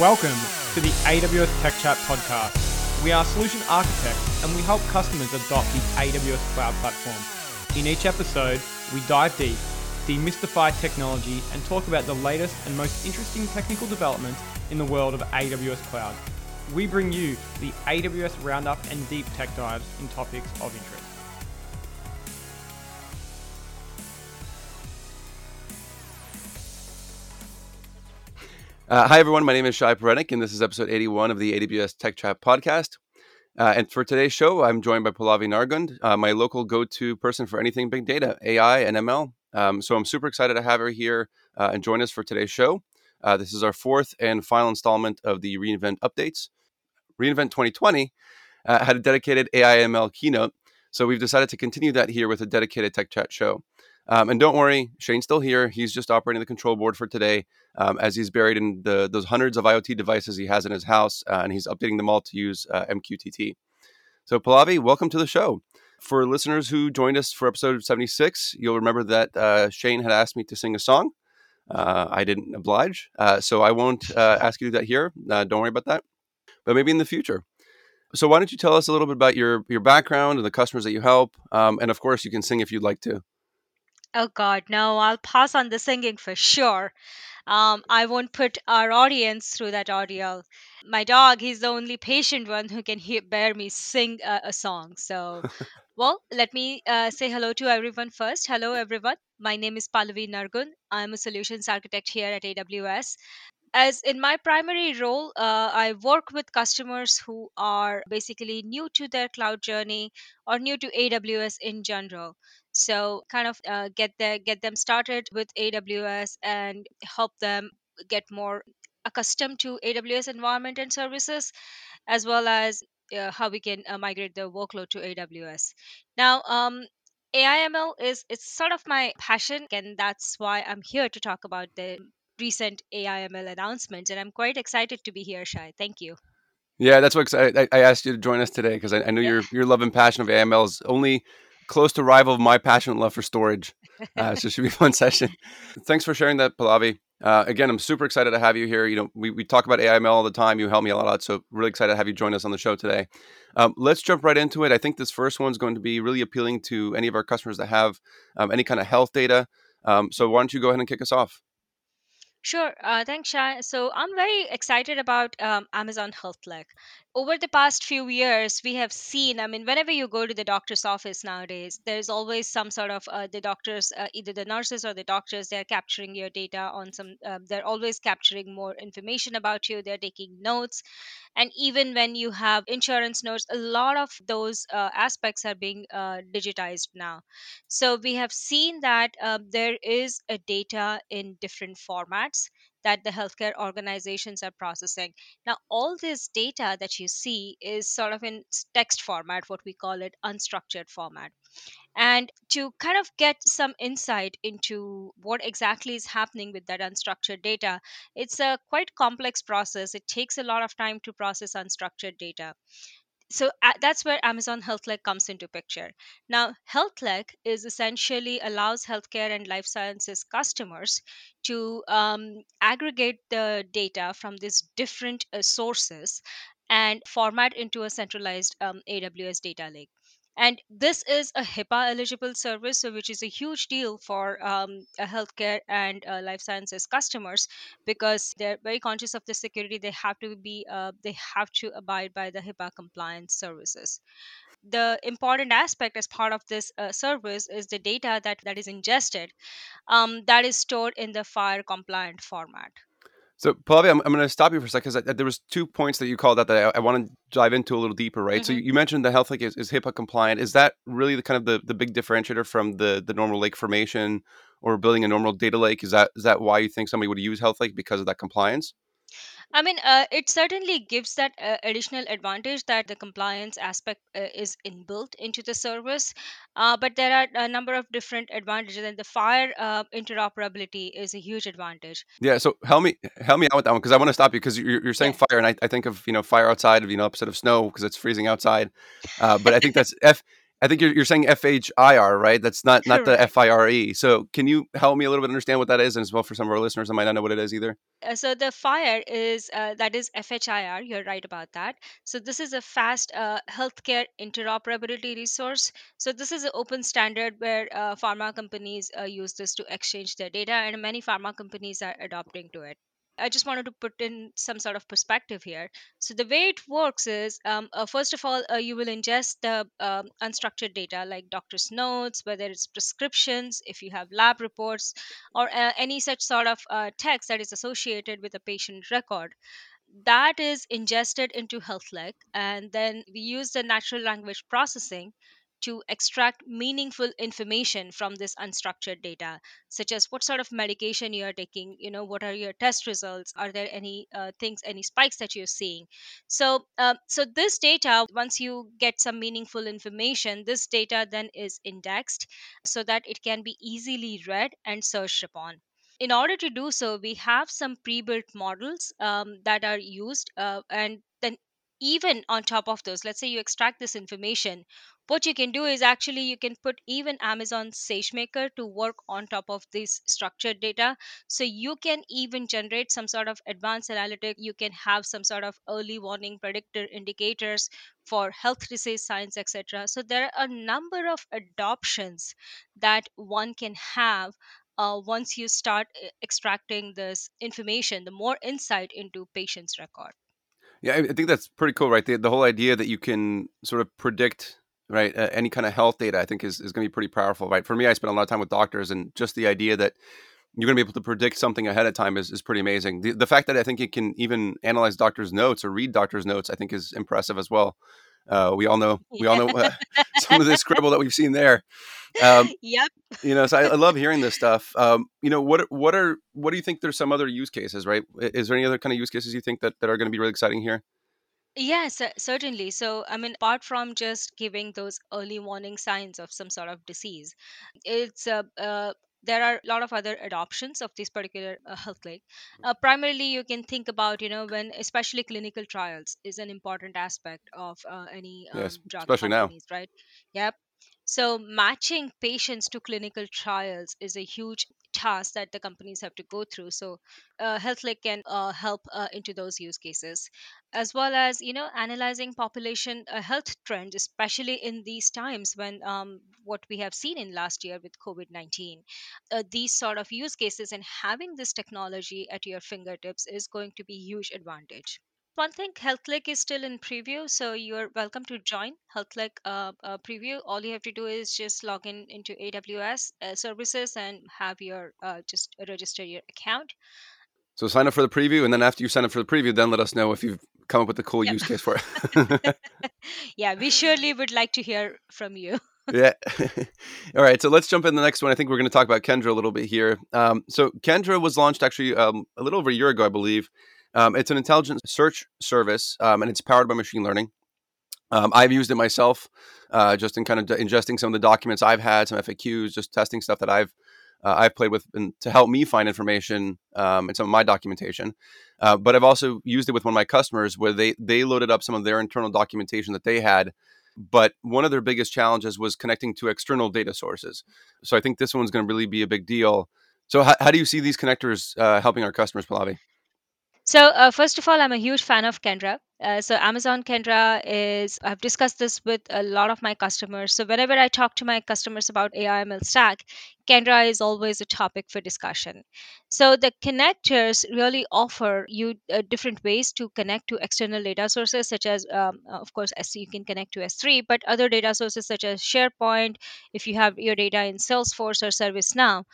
Welcome to the AWS Tech Chat podcast. We are solution architects and we help customers adopt the AWS cloud platform. In each episode, we dive deep, demystify technology, and talk about the latest and most interesting technical developments in the world of AWS cloud. We bring you the AWS roundup and deep tech dives in topics of interest. Uh, hi, everyone. My name is Shai Perenik, and this is episode 81 of the AWS Tech Chat podcast. Uh, and for today's show, I'm joined by Pallavi Nargund, uh, my local go to person for anything big data, AI, and ML. Um, so I'm super excited to have her here uh, and join us for today's show. Uh, this is our fourth and final installment of the reInvent updates. reInvent 2020 uh, had a dedicated AI ML keynote, so we've decided to continue that here with a dedicated Tech Chat show. Um, and don't worry, Shane's still here. He's just operating the control board for today um, as he's buried in the, those hundreds of IoT devices he has in his house, uh, and he's updating them all to use uh, MQTT. So, Pallavi, welcome to the show. For listeners who joined us for episode 76, you'll remember that uh, Shane had asked me to sing a song. Uh, I didn't oblige, uh, so I won't uh, ask you to do that here. don't worry about that, but maybe in the future. So, why don't you tell us a little bit about your your background and the customers that you help, um, and of course, you can sing if you'd like to. Oh God, no, I'll pass on the singing for sure. Um, I won't put our audience through that ordeal. My dog, he's the only patient one who can hear, bear me sing a, a song. So, well, let me uh, say hello to everyone first. Hello, everyone. My name is Pallavi Nargund. I'm a solutions architect here at AWS as in my primary role uh, i work with customers who are basically new to their cloud journey or new to aws in general so kind of uh, get their get them started with aws and help them get more accustomed to aws environment and services as well as uh, how we can uh, migrate the workload to aws now um, AIML is it's sort of my passion and that's why I'm here to talk about the recent AIML announcements and I'm quite excited to be here Shai. Thank you. Yeah, that's what I, I asked you to join us today because I, I, know yeah. your your love and passion of AML is only close to rival of my passionate love for storage. Uh, so it should be a fun session. Thanks for sharing that, Pallavi. Uh, again, I'm super excited to have you here. You know, we, we talk about AIML all the time. You help me a lot, out. so really excited to have you join us on the show today. Um, let's jump right into it. I think this first one's going to be really appealing to any of our customers that have um, any kind of health data. Um, so why don't you go ahead and kick us off? Sure. Uh, thanks, Shai. So I'm very excited about um, Amazon HealthLake. Over the past few years, we have seen, I mean, whenever you go to the doctor's office nowadays, there's always some sort of uh, the doctors, uh, either the nurses or the doctors, they're capturing your data on some, um, they're always capturing more information about you. They're taking notes. And even when you have insurance notes, a lot of those uh, aspects are being uh, digitized now. So we have seen that um, there is a data in different formats that the healthcare organizations are processing. Now, all this data that you see is sort of in text format, what we call it unstructured format. And to kind of get some insight into what exactly is happening with that unstructured data, it's a quite complex process. It takes a lot of time to process unstructured data so that's where amazon HealthLake comes into picture. Now HealthLake is essentially allows healthcare and life sciences customers to um, aggregate the data from these different uh, sources and format into a centralized um, aws data lake and this is a HIPAA eligible service, so which is a huge deal for um, healthcare and uh, life sciences customers because they're very conscious of the security. They have to be, uh, they have to abide by the HIPAA compliance services the important aspect as part of this uh, service is the data that that is ingested um, that is stored in the FHIR compliant format so, Pallavi, I'm, I'm going to stop you for a second because there was two points that you called out that I, I want to dive into a little deeper, right? Mm-hmm. So, you mentioned the health lake is, is, HIPAA compliant. Is that really the kind of the, the big differentiator from the the normal lake formation or building a normal data lake? Is that is that why you think somebody would use Health Lake because of that compliance? I mean, uh, it certainly gives that uh, additional advantage that the compliance aspect uh, is inbuilt into the service. Uh, but there are a number of different advantages, and the fire uh, interoperability is a huge advantage. Yeah. So help me help me out with that one because I want to stop you because you're, you're saying yeah. fire, and I, I think of you know fire outside of you know upset of snow because it's freezing outside. Uh, but I think that's F I think you're, you're saying F H I R, right? That's not not the F I R E. So can you help me a little bit understand what that is, and as well for some of our listeners that might not know what it is either? Uh, so the fire is uh, that is FHIR. You're right about that. So this is a fast uh, healthcare interoperability resource. So this is an open standard where uh, pharma companies uh, use this to exchange their data, and many pharma companies are adopting to it. I just wanted to put in some sort of perspective here. So the way it works is, um, uh, first of all, uh, you will ingest the um, unstructured data like doctor's notes, whether it's prescriptions, if you have lab reports, or uh, any such sort of uh, text that is associated with a patient record that is ingested into HealthLake, and then we use the natural language processing to extract meaningful information from this unstructured data such as what sort of medication you are taking you know what are your test results are there any uh, things any spikes that you're seeing? So uh, so this data once you get some meaningful information this data then is indexed so that it can be easily read and searched upon. In order to do so, we have some pre-built models um, that are used, uh, and then even on top of those, let's say you extract this information, what you can do is actually you can put even Amazon SageMaker to work on top of this structured data. So you can even generate some sort of advanced analytic. You can have some sort of early warning predictor indicators for health disease science etc. So there are a number of adoptions that one can have uh, once you start e- extracting this information, the more insight into patient's record. Yeah, I think that's pretty cool, right? The, the whole idea that you can sort of predict, right, uh, any kind of health data, I think is, is going to be pretty powerful, right? For me, I spend a lot of time with doctors, and just the idea that you're going to be able to predict something ahead of time is, is pretty amazing. The, the fact that I think it can even analyze doctors' notes or read doctors' notes, I think is impressive as well. Uh, we all know we all know uh, some of the scribble that we've seen there. Um, yep. you know, so I, I love hearing this stuff. Um, you know, what what are what do you think? There's some other use cases, right? Is there any other kind of use cases you think that, that are going to be really exciting here? Yes, certainly. So, I mean, apart from just giving those early warning signs of some sort of disease, it's uh, uh, there are a lot of other adoptions of this particular uh, health clinic. Uh, primarily, you can think about, you know, when especially clinical trials is an important aspect of uh, any Yes, um, drug especially now. companies, right? Yep. So, matching patients to clinical trials is a huge task that the companies have to go through. So, uh, HealthLake can uh, help uh, into those use cases, as well as you know analyzing population uh, health trends, especially in these times when um, what we have seen in last year with COVID nineteen. Uh, these sort of use cases and having this technology at your fingertips is going to be huge advantage. One thing, HealthLake is still in preview, so you're welcome to join HealthLake uh, uh, preview. All you have to do is just log in into AWS uh, services and have your uh, just register your account. So sign up for the preview, and then after you sign up for the preview, then let us know if you've come up with a cool Yep. use case for it. yeah, we surely would like to hear from you. yeah. All right. So let's jump in the next one. I think we're going to talk about Kendra a little bit here. Um, so Kendra was launched actually um, a little over a year ago, I believe. Um, it's an intelligent search service, um, and it's powered by machine learning. Um, I've used it myself, uh, just in kind of ingesting some of the documents I've had, some FAQs, just testing stuff that I've uh, I've played with and to help me find information um, in some of my documentation. Uh, but I've also used it with one of my customers where they they loaded up some of their internal documentation that they had. But one of their biggest challenges was connecting to external data sources. So I think this one's going to really be a big deal. So how, how do you see these connectors uh, helping our customers, Pallavi? So, uh, first of all, I'm a huge fan of Kendra. Uh, so, Amazon Kendra is, I've discussed this with a lot of my customers. So, whenever I talk to my customers about AIML stack, Kendra is always a topic for discussion. So, the connectors really offer you uh, different ways to connect to external data sources, such as, um, of course, S3, you can connect to S3, but other data sources such as SharePoint, if you have your data in Salesforce or ServiceNow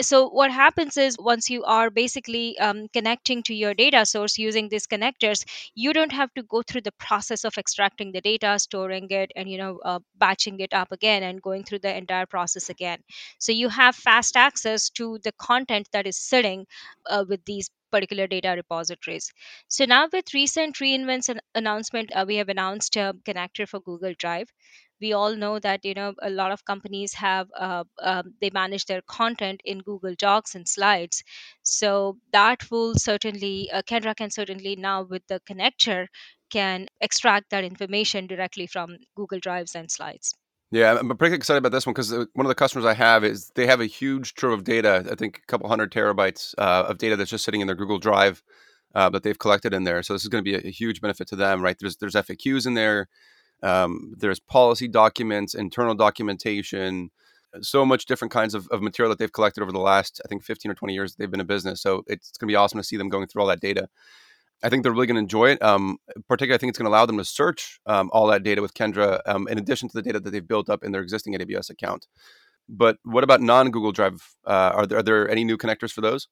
so what happens is once you are basically um, connecting to your data source using these connectors you don't have to go through the process of extracting the data storing it and you know uh, batching it up again and going through the entire process again. So you have fast access to the content that is sitting uh, with these particular data repositories. So now with recent reinvents and announcement uh, we have announced a connector for google drive we all know that you know a lot of companies have uh, um, they manage their content in google docs and slides so that will certainly uh, kendra can certainly now with the connector can extract that information directly from google drives and slides Yeah, I'm pretty excited about this one because one of the customers I have is they have a huge trove of data. I think a couple hundred terabytes uh, of data that's just sitting in their Google Drive uh, that they've collected in there. So this is going to be a, a, huge benefit to them, right? There's there's FAQs in there, um, there's policy documents, internal documentation, so much different kinds of, of material that they've collected over the last I think 15 or 20 years they've been in business. So it's going to be awesome to see them going through all that data. I think they're really going to enjoy it. Um, particularly, I think it's going to allow them to search um, all that data with Kendra, um, in addition to the data that they've built up in their existing AWS account. But what about non Google Drive? Uh, are there are there any new connectors for those?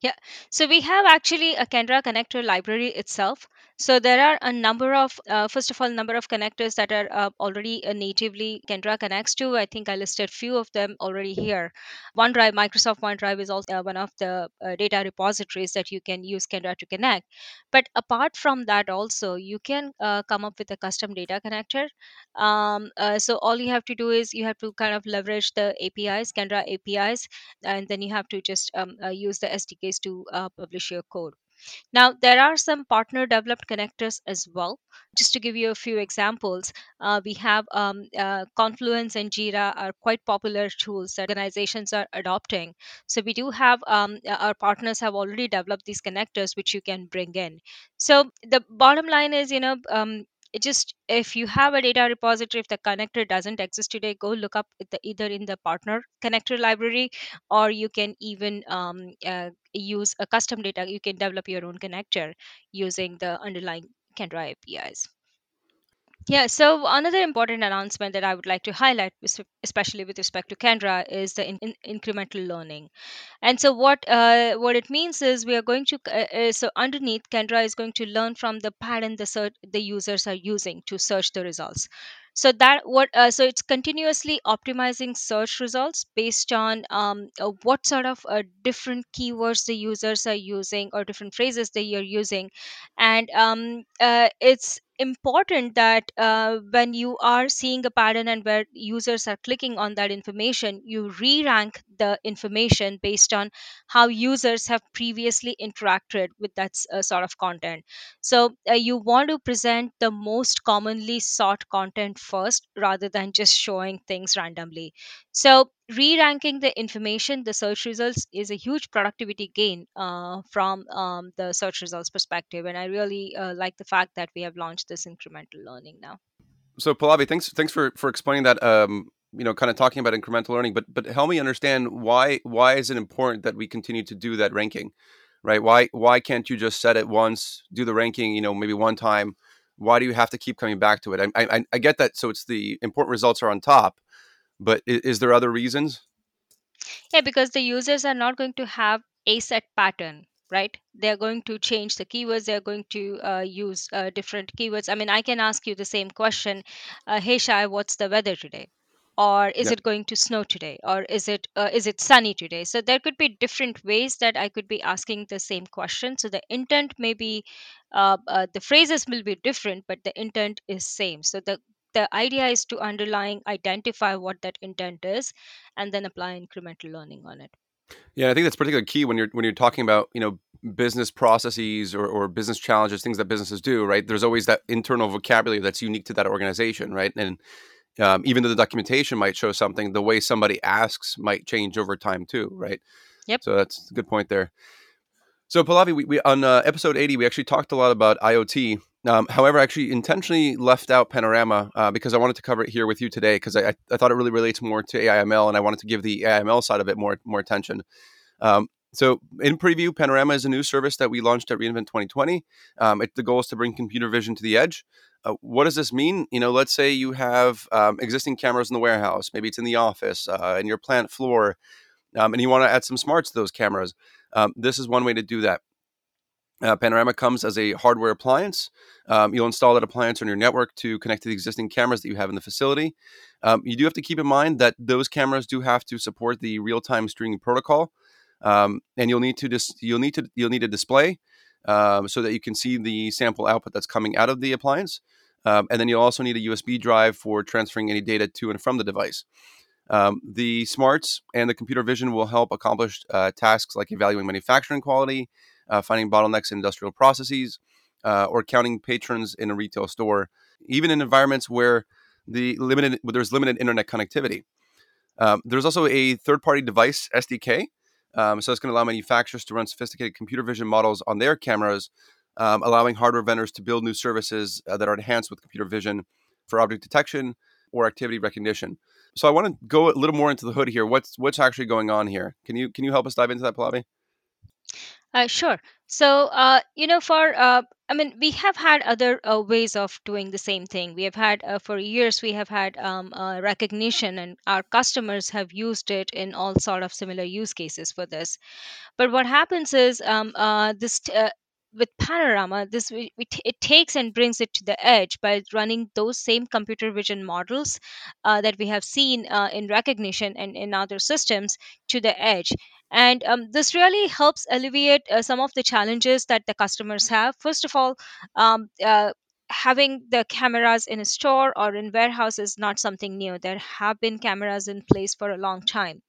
Yeah, so we have actually a Kendra connector library itself. So there are a number of, uh, first of all, number of connectors that are uh, already uh, natively Kendra connects to. I think I listed few of them already here. OneDrive, Microsoft OneDrive is also uh, one of the uh, data repositories that you can use Kendra to connect. But apart from that, also you can uh, come up with a custom data connector. Um, so all you have to do is you have to kind of leverage the APIs, Kendra APIs, and then you have to just um, use the SDKs to publish your code. Now, there are some partner developed connectors as well. Just to give you a few examples, uh, we have um, uh, Confluence and Jira are quite popular tools that organizations are adopting. So, we do have um, our partners have already developed these connectors which you can bring in. So, the bottom line is, you know, um, it just if you have a data repository if the connector doesn't exist today go look up the, either in the partner connector library or you can even um, uh, use a custom data. You can develop your own connector using the underlying kendra apis yeah, so another important announcement that I would like to highlight, especially with respect to Kendra, is the in- in- incremental learning. And so what uh, what it means is we are going to uh, uh, so underneath Kendra is going to learn from the pattern the the users are using to search the results so that what uh, so it's continuously optimizing search results based on um, uh, what sort of uh, different keywords the users are using or different phrases they are using and um, uh, it's important that uh, when you are seeing a pattern and where users are clicking on that information you re-rank the information based on how users have previously interacted with that uh, sort of content so uh, you want to present the most commonly sought content first rather than just showing things randomly. So re-ranking the information, the search results is a huge productivity gain uh, from um, the search results perspective. And I really uh, like the fact that we have launched this incremental learning now. So Pallavi, thanks thanks for for explaining that. Um, you know, kind of talking about incremental learning, but but help me understand why why is it important that we continue to do that ranking? right? Why why can't you just set it once, do the ranking, you know, maybe one time? Why do you have to keep coming back to it? I I, I get that. So it's the important results are on top, but is, is there other reasons? Yeah, because the users are not going to have a set pattern right? They're going to change the keywords they're going to uh, use uh, different keywords. I mean i can ask you the same question uh, hey shai what's the weather today? Or is it going to snow today? Or is it uh, is it sunny today? So there could be different ways that i could be asking the same question. So the intent may be uh, uh, the phrases will be different but the intent is same. So the the idea is to underlying identify what that intent is and then apply incremental learning on it yeah i think that's particularly key when you're when you're talking about you know business processes or, or business challenges things that businesses do right there's always that internal vocabulary that's unique to that organization right and um, even though the documentation might show something, the way somebody asks might change over time too, right? Yep. So that's a good point there. So Pallavi, we, we on uh, episode 80, we actually talked a lot about IoT. Um, however, I actually intentionally left out Panorama uh, because I wanted to cover it here with you today because I, I thought it really relates more to AIML and I wanted to give the AIML side of it more more attention. Um, so in preview, Panorama is a new service that we launched at reInvent 2020. Um, it, the goal is to bring computer vision to the edge. Uh, what does this mean? You know, let's say you have um, existing cameras in the warehouse, maybe it's in the office, uh, in your plant floor, um, and you want to add some smarts to those cameras. Um, this is one way to do that. Uh, Panorama comes as a hardware appliance. Um, you'll install that appliance on your network to connect to the existing cameras that you have in the facility. Um, you do have to keep in mind that those cameras do have to support the real-time streaming protocol, um, and you'll need to dis- you'll need to you'll need a display um, so that you can see the sample output that's coming out of the appliance. Um, and then you'll also need a USB drive for transferring any data to and from the device. Um, the smarts and the computer vision will help accomplish uh, tasks like evaluating manufacturing quality, uh, finding bottlenecks in industrial processes, uh, or counting patrons in a retail store. Even in environments where the limited there's limited internet connectivity. Um, there's also a third-party device SDK, um, so it's going to allow manufacturers to run sophisticated computer vision models on their cameras, um, allowing hardware vendors to build new services uh, that are enhanced with computer vision for object detection or activity recognition. So I want to go a little more into the hood here. What's what's actually going on here? Can you can you help us dive into that, Pallavi? Uh, sure. So, uh, you know, for uh, I mean, we have had other uh, ways of doing the same thing. We have had uh, for years we have had um, uh, Rekognition, and our customers have used it in all sort of similar use cases for this. But what happens is um, uh, this t- uh, with Panorama, this it takes and brings it to the edge by running those same computer vision models uh, that we have seen uh, in Rekognition and in other systems to the edge. And um, this really helps alleviate uh, some of the challenges that the customers have. First of all, um, uh, having the cameras in a store or in warehouse is not something new. There have been cameras in place for a long time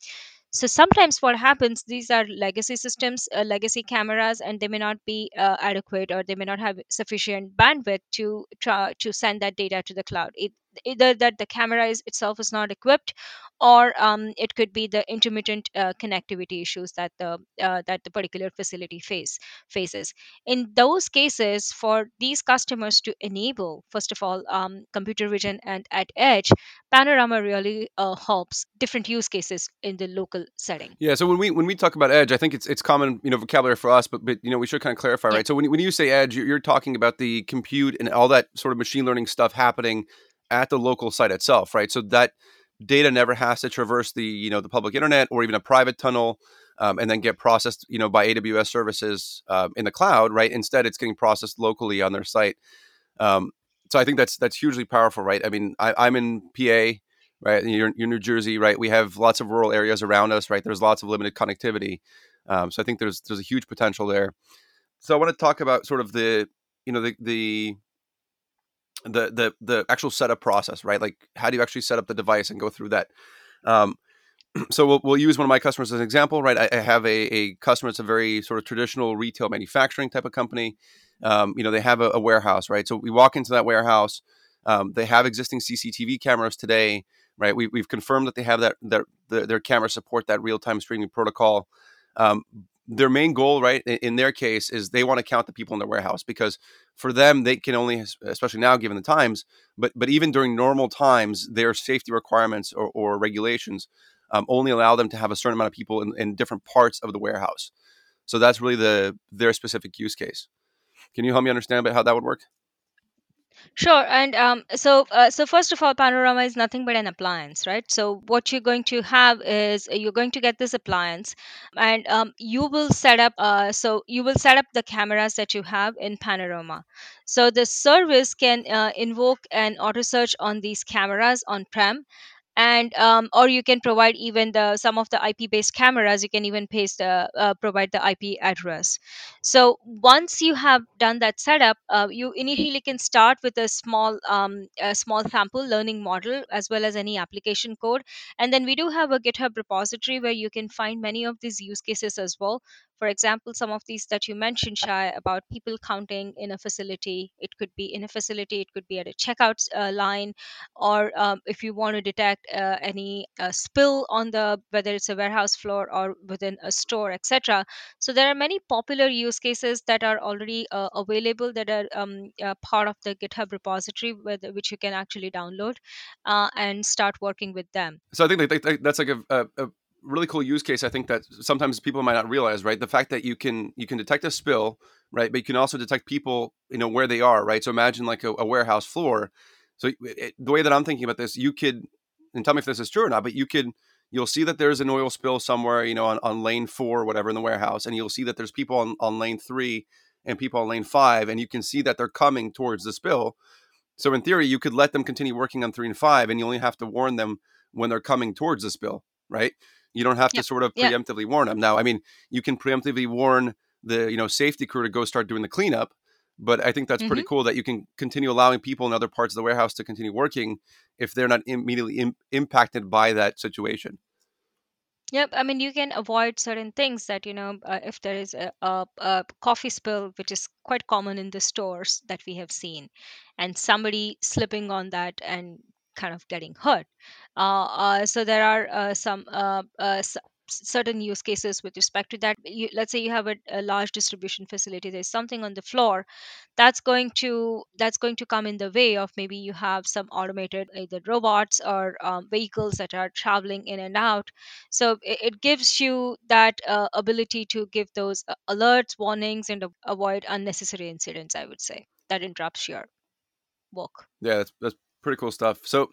so sometimes what happens these are legacy systems uh, legacy cameras and they may not be uh, adequate or they may not have sufficient bandwidth to try to send that data to the cloud it, either that the camera is itself is not equipped or um, it could be the intermittent uh, connectivity issues that the uh, that the particular facility face faces in those cases for these customers to enable first of all um, computer vision and at edge panorama really uh, helps different use cases in the local setting Yeah. So when we when we talk about edge, I think it's it's common you know vocabulary for us, but but you know we should kind of clarify, yeah right? So when you- when you say edge, you're, you're talking about the compute and all that sort of machine learning stuff happening at the local site itself, right? So that data never has to traverse the you know the public internet or even a private tunnel. Um, and then get processed, you know, by AWS services um, in the cloud, right? Instead, it's getting processed locally on their site. Um, so I think that's that's hugely powerful, right? I mean, I, I'm in PA, right? You're, you're New Jersey, right? We have lots of rural areas around us, right? There's lots of limited connectivity, um, so I think there's there's a huge potential there. So I want to talk about sort of the you know the the the the the actual setup process, right? Like how do you actually set up the device and go through that? Um, so we'll, we'll use one of my customers as an example, right? I, I have a, a customer that's a very sort of traditional retail manufacturing type of company. Um, you know, they have a, a warehouse, right? So we walk into that warehouse. Um, they have existing CCTV cameras today, right? We, we've confirmed that they have that, that the, their cameras support that real time streaming protocol. Um, their main goal, right, in, their case, is they want to count the people in their warehouse because for them, they can only, especially now given the times, but but even during normal times, their safety requirements or, or regulations um, only allow them to have a certain amount of people in, in different parts of the warehouse. So that's really the their specific use case. Can you help me understand about how that would work? Sure, and um, so uh, so first of all, Panorama is nothing but an appliance, right? So what you're going to have is uh, you're going to get this appliance, and um, you will set up. Uh, so you will set up the cameras that you have in Panorama. So the service can uh, invoke an auto search on these cameras on prem, and um, or you can provide even the some of the ip based cameras you can even paste the uh, provide the ip address. So once you have done that setup uh, you initially can start with a small um, a small sample learning model as well as any application code. And then we do have a github repository where you can find many of these use cases as well for example some of these that you mentioned Shai about people counting in a facility it could be in a facility it could be at a checkout uh, line or um, if you want to detect uh, any uh, spill on the whether it's a warehouse floor or within a store etc so there are many popular use cases that are already uh, available that are um, uh, part of the github repository with, which you can actually download uh, and start working with them. So I think that, that- that's like a, a, a really cool use case. I think that sometimes people might not realize, right? The fact that you can you can detect a spill, right? But you can also detect people, you know, where they are, right? So imagine like a, a warehouse floor. So it, the way that I'm thinking about this, you could, and tell me if this is true or not, but you could, you'll see that there's an oil spill somewhere, you know, on, on lane four whatever in the warehouse, and you'll see that there's people on, on lane three and people on lane five, and you can see that they're coming towards the spill. So in theory, you could let them continue working on three and five, and you only have to warn them when they're coming towards the spill, right? You don't have to sort of Yep. preemptively warn them. Now, I mean, you can preemptively warn the you know safety crew to go start doing the cleanup, but I think that's pretty hmm cool that you can continue allowing people in other parts of the warehouse to continue working if they're not immediately Im- impacted by that situation. Yep, I mean you can avoid certain things that you know uh, if there is a, a, a coffee spill, which is quite common in the stores that we have seen, and somebody slipping on that and kind of getting hurt. Uh, uh, so there are uh, some uh, uh, s- certain use cases with respect to that. You, let's say you have a, a large distribution facility. There's something on the floor that's going to that's going to come in the way of maybe you have some automated either robots or um, vehicles that are traveling in and out so it, it gives you that uh, ability to give those uh, alerts warnings and avoid unnecessary incidents i would say that interrupts your work Yeah, that's that's pretty cool stuff. So,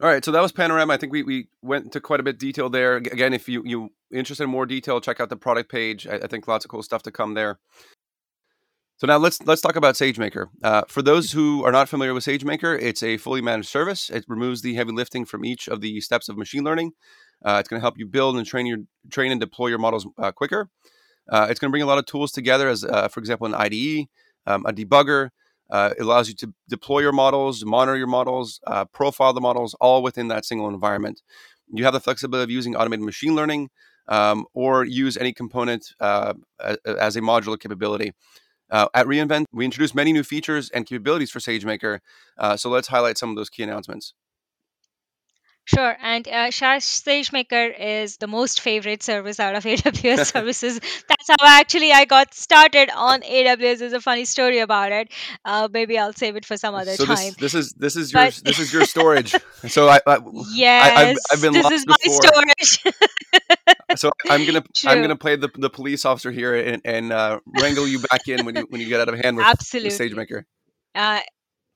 all right, so that was Panorama. I think we, we went into quite a bit detail there. Again, if you you interested in more detail, check out the product page. I, I think lots of cool stuff to come there. So now let's let's talk about SageMaker. Uh, for those who are not familiar with SageMaker, it's a fully managed service. It removes the heavy lifting from each of the steps of machine learning. Uh, it's going to help you build and train your train and deploy your models uh, quicker. Uh, it's going to bring a lot of tools together, as uh, for example, an IDE, um, a debugger. Uh, it allows you to deploy your models, monitor your models, uh, profile the models, all within that single environment. You have the flexibility of using automated machine learning um, or use any component uh, as a modular capability. Uh, at reInvent, we introduced many new features and capabilities for SageMaker. Uh, so let's highlight some of those key announcements. Sure, and uh, Sha- SageMaker is the most favorite service out of AWS services. That's how actually I got started on AWS. There's a funny story about it. Uh, maybe I'll save it for some other so time. this this is this is your But this is your storage. so I, I yes, I've been this is my before. storage. so I'm gonna I'm gonna play the, the police officer here and, and uh, wrangle you back in when you when you get out of hand with, with Absolutely. SageMaker. Uh,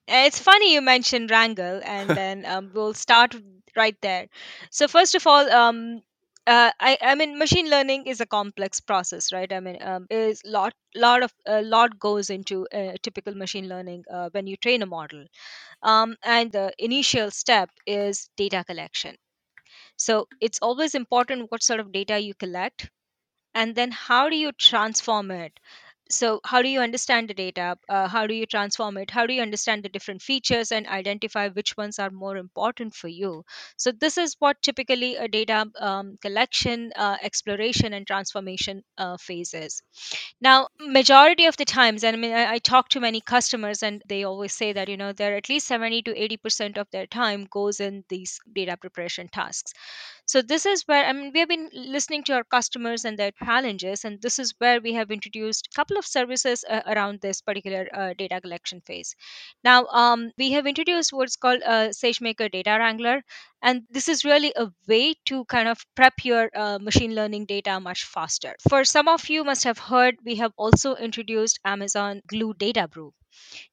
it's funny you mentioned Wrangle, and then um, we'll start right there. So first of all, um, uh, I, I mean, machine learning is a complex process, right? I mean, um, is lot lot of a lot goes into uh, typical machine learning uh, when you train a model, um, and the initial step is data collection. So it's always important what sort of data you collect, and then how do you transform it so how do you understand the data? Uh, how do you transform it? How do you understand the different features and identify which ones are more important for you? So this is what typically a data um, collection uh, exploration and transformation uh, phase is. Now majority of the times and i mean I, I talk to many customers and they always say that you know there at least 70 to 80 percent of their time goes in these data preparation tasks so this is where I mean we have been listening to our customers and their challenges, and this is where we have introduced a couple of services uh, around this particular uh, data collection phase. Now um, we have introduced what's called uh, SageMaker Data Wrangler, and this is really a way to kind of prep your uh, machine learning data much faster. For some of you must have heard, we have also introduced Amazon Glue Data Brew.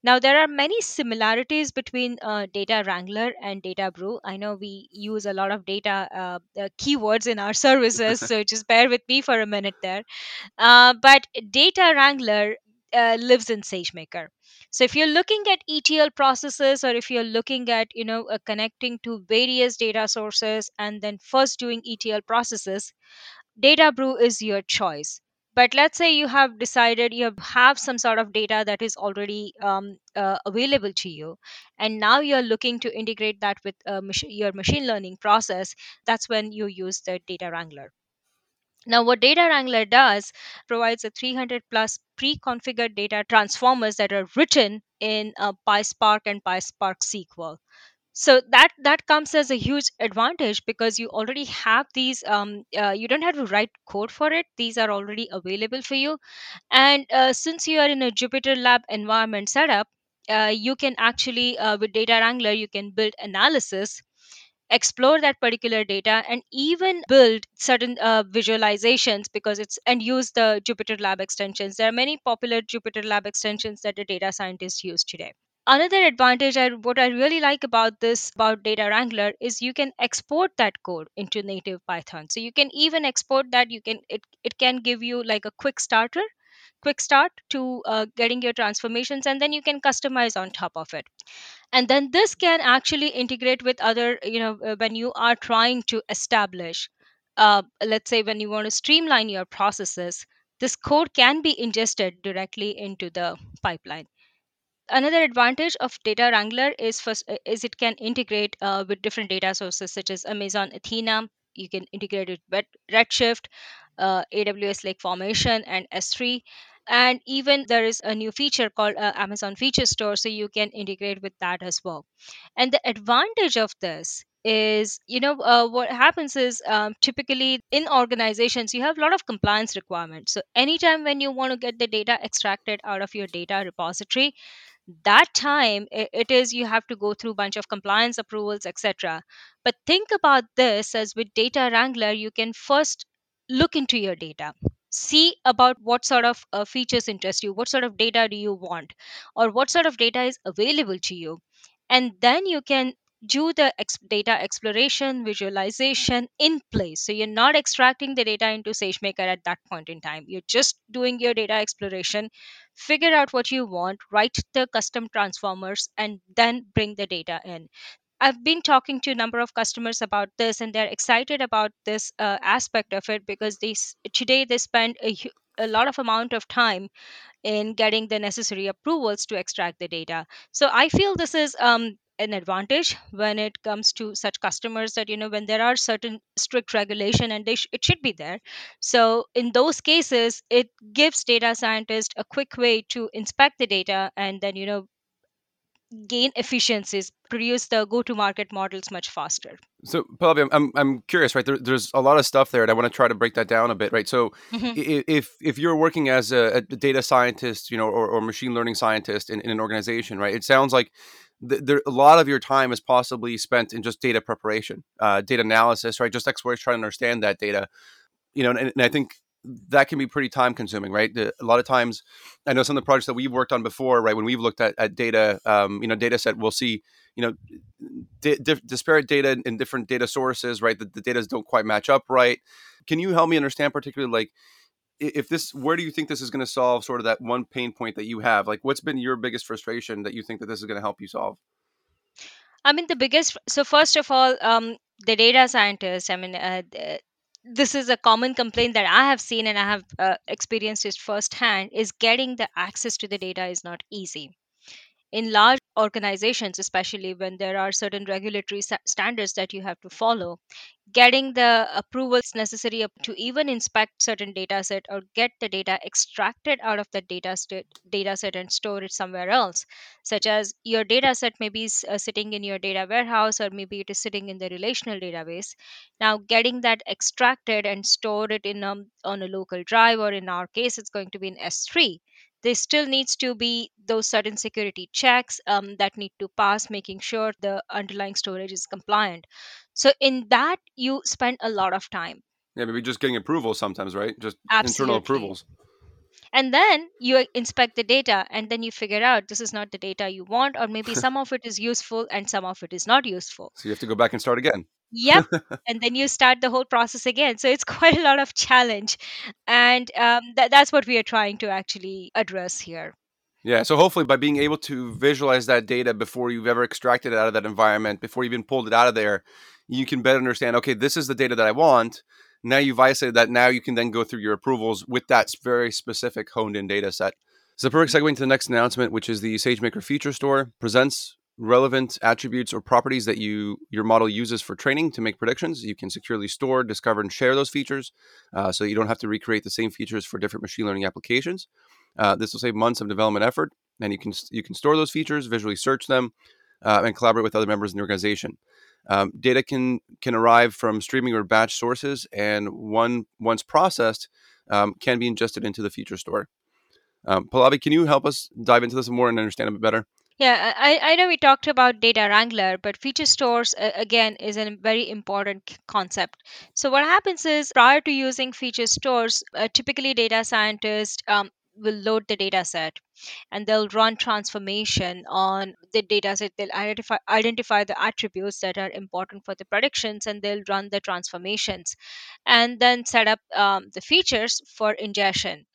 Now, there are many similarities between uh, Data Wrangler and Data Brew. I know we use a lot of data uh, uh, keywords in our services, so just bear with me for a minute there. Uh, but Data Wrangler uh, lives in SageMaker. So if you're looking at ETL processes, or if you're looking at you know uh, connecting to various data sources and then first doing ETL processes, data brew is your choice but let's say you have decided you have some sort of data that is already um, uh, available to you and now you're looking to integrate that with uh, mach- your machine learning process that's when you use the data wrangler. Now what data wrangler does provides a 300 plus pre-configured data transformers that are written in uh, PySpark and PySpark SQL so that that comes as a huge advantage because you already have these um, uh, you don't have to write code for it. These are already available for you. And uh, since you are in a jupyter lab environment setup uh, you can actually uh, with data wrangler you can build analysis explore that particular data and even build certain uh, visualizations because it's and use the jupyter lab extensions. There are many popular jupyter lab extensions that the data scientists use today another advantage I, what i really like about this about data wrangler is you can export that code into native python. So you can even export that you can it, it can give you like a quick starter quick start to uh, getting your transformations and then you can customize on top of it. And then this can actually integrate with other you know uh, when you are trying to establish uh, let's say when you want to streamline your processes this code can be ingested directly into the pipeline another advantage of data wrangler is first is it can integrate uh, with different data sources such as amazon athena. You can integrate it with redshift uh, aws lake formation and s3 and even there is a new feature called uh, amazon feature store so you can integrate with that as well. And the advantage of this is you know uh, what happens is um, typically in organizations you have a lot of compliance requirements. So anytime when you want to get the data extracted out of your data repository that time it is you have to go through a bunch of compliance approvals etc but think about this as with data wrangler you can first look into your data. See about what sort of uh, features interest you what sort of data do you want or what sort of data is available to you. And then you can do the ex- data exploration visualization in place. So you're not extracting the data into sagemaker at that point in time. You're just doing your data exploration. Figure out what you want write the custom transformers and then bring the data in. I've been talking to a number of customers about this, and they're excited about this uh, aspect of it because they today they spend a, hu- a lot of amount of time in getting the necessary approvals to extract the data. So I feel this is um, an advantage when it comes to such customers that you know when there are certain strict regulation and they sh- it should be there. So in those cases, it gives data scientists a quick way to inspect the data and then you know gain efficiencies, produce the go-to-market models much faster. So, Pallavi, I'm, I'm curious, right? There, there's a lot of stuff there, and I want to try to break that down a bit, right? So, Mhm. if if you're working as a, a data scientist, you know, or, or machine learning scientist in, in an organization, right? It sounds like th- there a lot of your time is possibly spent in just data preparation, uh, data analysis, right? Just exploration, trying to understand that data, you know, and, and I think that can be pretty time consuming, right? The, a lot of times, I know some of the projects that we've worked on before, right? When we've looked at, at data, um, you know, data set, we'll see, you know, di- dif- disparate data in different data sources, right? The, the data don't quite match up right. Can you help me understand, particularly like if this, where do you think this is going to solve sort of that one pain point that you have? Like, what's been your biggest frustration that you think that this is going to help you solve? I mean, the biggest. So first of all, um, the data scientists. I mean, uh, th- this is a common complaint that I have seen and I have uh, experienced it firsthand. Is getting the access to the data is not easy. in large organizations especially when there are certain regulatory standards that you have to follow getting the approvals necessary to even inspect certain data set or get the data extracted out of the data set data set and store it somewhere else such as your data set may be uh, sitting in your data warehouse or maybe it is sitting in the relational database. Now getting that extracted and store it in um, on a local drive or in our case it's going to be in s3 there still needs to be those certain security checks um, that need to pass making sure the underlying storage is compliant so in that you spend a lot of time Yeah, maybe just getting approval sometimes, right? Just internal absolutely approvals. and then you inspect the data and then you figure out this is not the data you want or maybe some of it is useful and some of it is not useful So you have to go back and start again. Yep and then you start the whole process again so it's quite a lot of challenge and um, tha- that's what we are trying to actually address here Yeah, so hopefully by being able to visualize that data before you've ever extracted it out of that environment, before you've even pulled it out of there, you can better understand, okay, this is the data that I want. Now you've isolated that. Now you can then go through your approvals with that very specific honed in data set. So perfect segue into the next announcement, which is the SageMaker Feature Store, presents relevant attributes or properties that you your model uses for training to make predictions. You can securely store, discover, and share those features, uh, so you don't have to recreate the same features for different machine learning applications. Uh, this will save months of development effort, and you can you can store those features, visually search them, uh, and collaborate with other members in the organization. Um, data can can arrive from streaming or batch sources, and one once processed um, can be ingested into the feature store. Um, Pallavi, can you help us dive into this more and understand a bit better? Yeah, I, I know we talked about data wrangler, but feature stores again is a very important concept. So what happens is prior to using feature stores, uh, typically data scientists um, will load the data set and they'll run transformation on the data set. They'll identify identify the attributes that are important for the predictions and they'll run the transformations and then set up um, the features for ingestion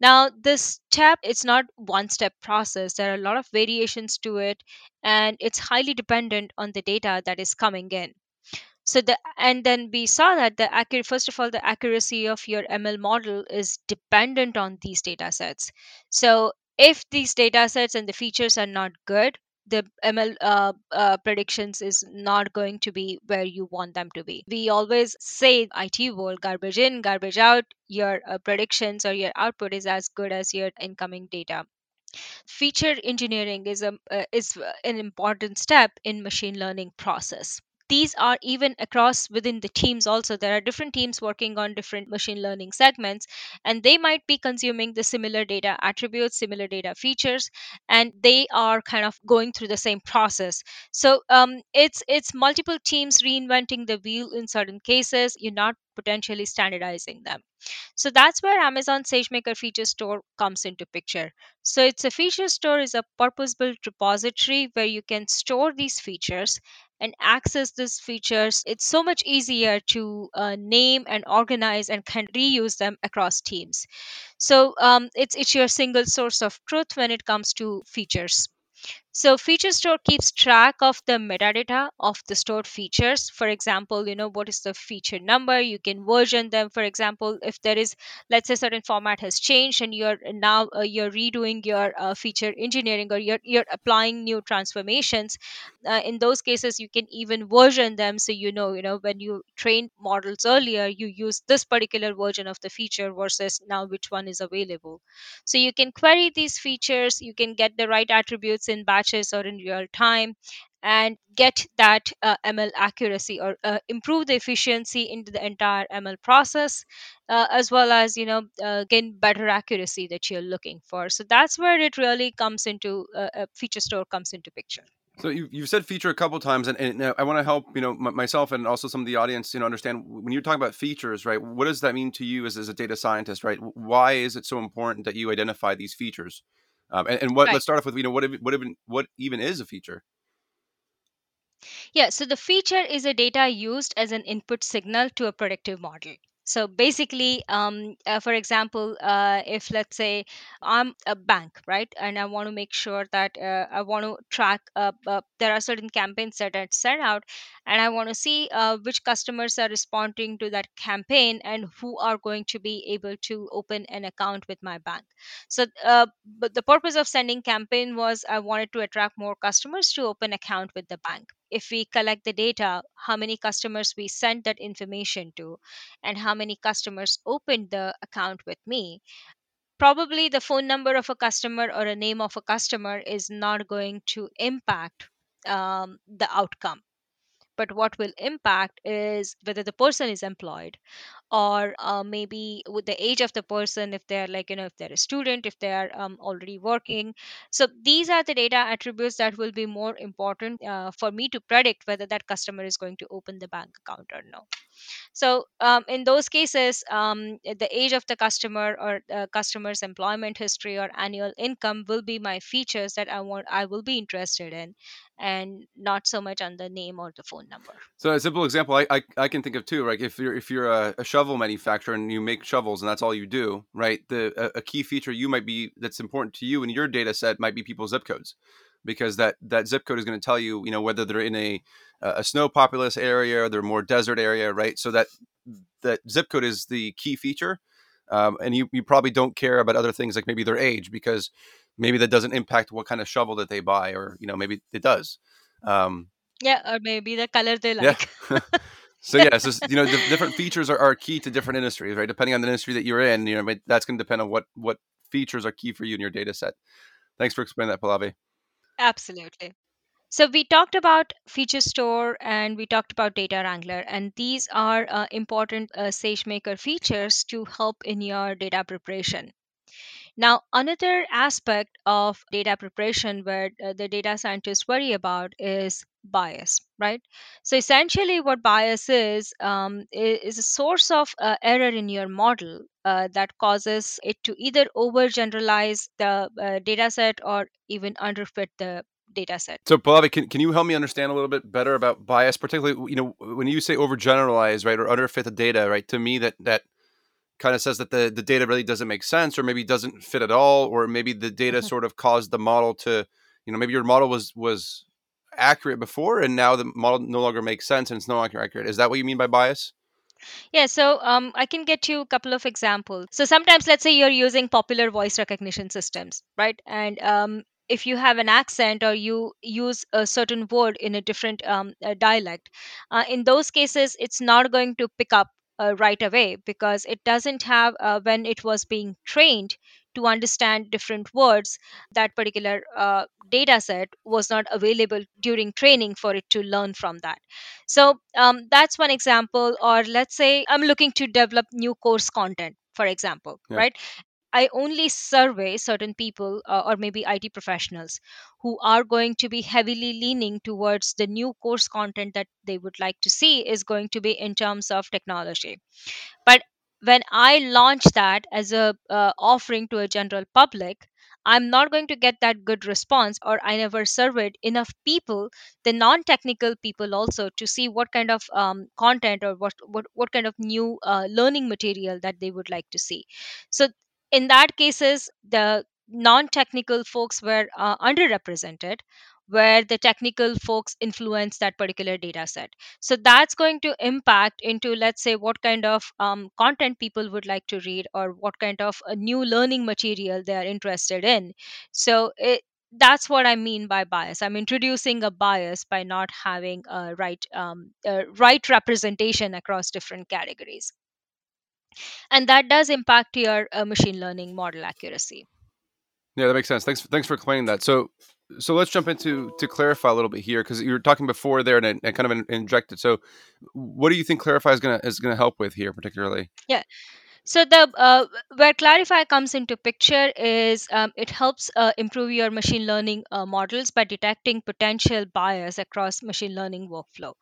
now, this step, it's not one step process. There are a lot of variations to it, and it's highly dependent on the data that is coming in. So the and then we saw that the accurate first of all, the accuracy of your ML model is dependent on these data sets. So if these data sets and the features are not good, the ML uh, uh, predictions is not going to be where you want them to be. We always say IT world garbage in, garbage out. Your uh, predictions or your output is as good as your incoming data feature engineering is a uh, is an important step in machine learning process these are even across within the teams also. There are different teams working on different machine learning segments and they might be consuming the similar data attributes similar data features and they are kind of going through the same process. So um, it's it's multiple teams reinventing the wheel in certain cases. You're not potentially standardizing them. So that's where Amazon SageMaker Feature Store comes into picture. So it's a feature store is a purpose-built repository where you can store these features and access these features. It's so much easier to uh, name and organize and can reuse them across teams. So um, it's it's your single source of truth when it comes to features. So feature store keeps track of the metadata of the stored features. For example, you know, what is the feature number? You can version them. For example, if there is, let's say certain format has changed and you're now uh, you're redoing your uh, feature engineering or you're, you're applying new transformations, uh, in those cases, you can even version them. So, you know, you know, when you train models earlier, you use this particular version of the feature versus now which one is available. So you can query these features, you can get the right attributes in batch batches or in real time and get that uh, ml accuracy or uh, improve the efficiency into the entire ml process uh, as well as you know uh, gain better accuracy that you're looking for so that's where it really comes into uh, a feature store comes into picture so you, you've said feature a couple times, and, and I want to help you know m- myself and also some of the audience you know understand when you're talking about features, right? What does that mean to you as, as a data scientist, right? Why is it so important that you identify these features? Um, and, and, what? Right. Let's start off with you know what what even what even is a feature? Yeah, so the feature is a data used as an input signal to a predictive model. So basically, um, uh, for example, uh, if let's say I'm a bank, right, and I want to make sure that uh, I want to track, uh, uh, there are certain campaigns that are set out, and I want to see uh, which customers are responding to that campaign and who are going to be able to open an account with my bank. So, but the purpose of sending campaign was I wanted to attract more customers to open account with the bank if we collect the data, how many customers we sent that information to, and how many customers opened the account with me, probably the phone number of a customer or a name of a customer is not going to impact um, the outcome. But what will impact is whether the person is employed or uh, maybe with the age of the person if they're like you know if they're a student if they are um, already working. So these are the data attributes that will be more important uh, for me to predict whether that customer is going to open the bank account or no. So um, in those cases um, the age of the customer or the customer's employment history or annual income will be my features that i want i will be interested in and not so much on the name or the phone number. So a simple example i i, I can think of too right? If you're if you're a, a shovel manufacturer and you make shovels and that's all you do right? The a, a key feature you might be that's important to you in your data set might be people's zip codes because that that zip code is going to tell you you know whether they're in a a snow populous area or they're more desert area right? So that that zip code is the key feature um, and you, you probably don't care about other things like maybe their age because maybe that doesn't impact what kind of shovel that they buy or you know maybe it does um, yeah or maybe the color they like. Yeah. so yeah so you know the different features are, are key to different industries right? Depending on the industry that you're in you know that's going to depend on what what features are key for you in your data set. Thanks for explaining that pallavi. Absolutely. So we talked about feature store and we talked about data wrangler and these are uh, important uh, sagemaker features to help in your data preparation now, another aspect of data preparation where uh, the data scientists worry about is bias, right? So, essentially, what bias is um, is a source of uh, error in your model uh, that causes it to either overgeneralize the uh, data set or even underfit the data set. So, Pallavi, can, can you help me understand a little bit better about bias, particularly, you know, when you say overgeneralize, right, or underfit the data, right? To me, that that kind of says that the, the data really doesn't make sense or maybe doesn't fit at all or maybe the data mm-hmm. sort of caused the model to you know maybe your model was was accurate before and now the model no longer makes sense and it's no longer accurate is that what you mean by bias yeah, so um, I can get you a couple of examples. So sometimes, let's say you're using popular voice recognition systems, right? And um, if you have an accent or you use a certain word in a different um, uh, dialect uh, in those cases it's not going to pick up uh, right away because it doesn't have uh, when it was being trained to understand different words that particular uh, data set was not available during training for it to learn from that so um, that's one example or let's say i'm looking to develop new course content for example Yeah. right I only survey certain people uh, or maybe IT professionals who are going to be heavily leaning towards the new course content that they would like to see is going to be in terms of technology. But when i launch that as a uh, offering to a general public i'm not going to get that good response or i never surveyed enough people the non-technical people also to see what kind of um, content or what, what what kind of new uh, learning material that they would like to see. So in that cases the non-technical folks were uh, underrepresented where the technical folks influence that particular data set. So that's going to impact into let's say what kind of um, content people would like to read or what kind of new learning material they are interested in. So it, that's what i mean by bias. I'm introducing a bias by not having a right um, a right representation across different categories and that does impact your uh, machine learning model accuracy Yeah, that makes sense. Thanks. Thanks for explaining that. So, so let's jump into to clarify a little bit here because you were talking before there and, and kind of injected. So, what do you think clarify is gonna is gonna help with here particularly? yeah So the uh, where Clarify comes into picture is um, it helps uh, improve your machine learning uh, models by detecting potential bias across machine learning workflow.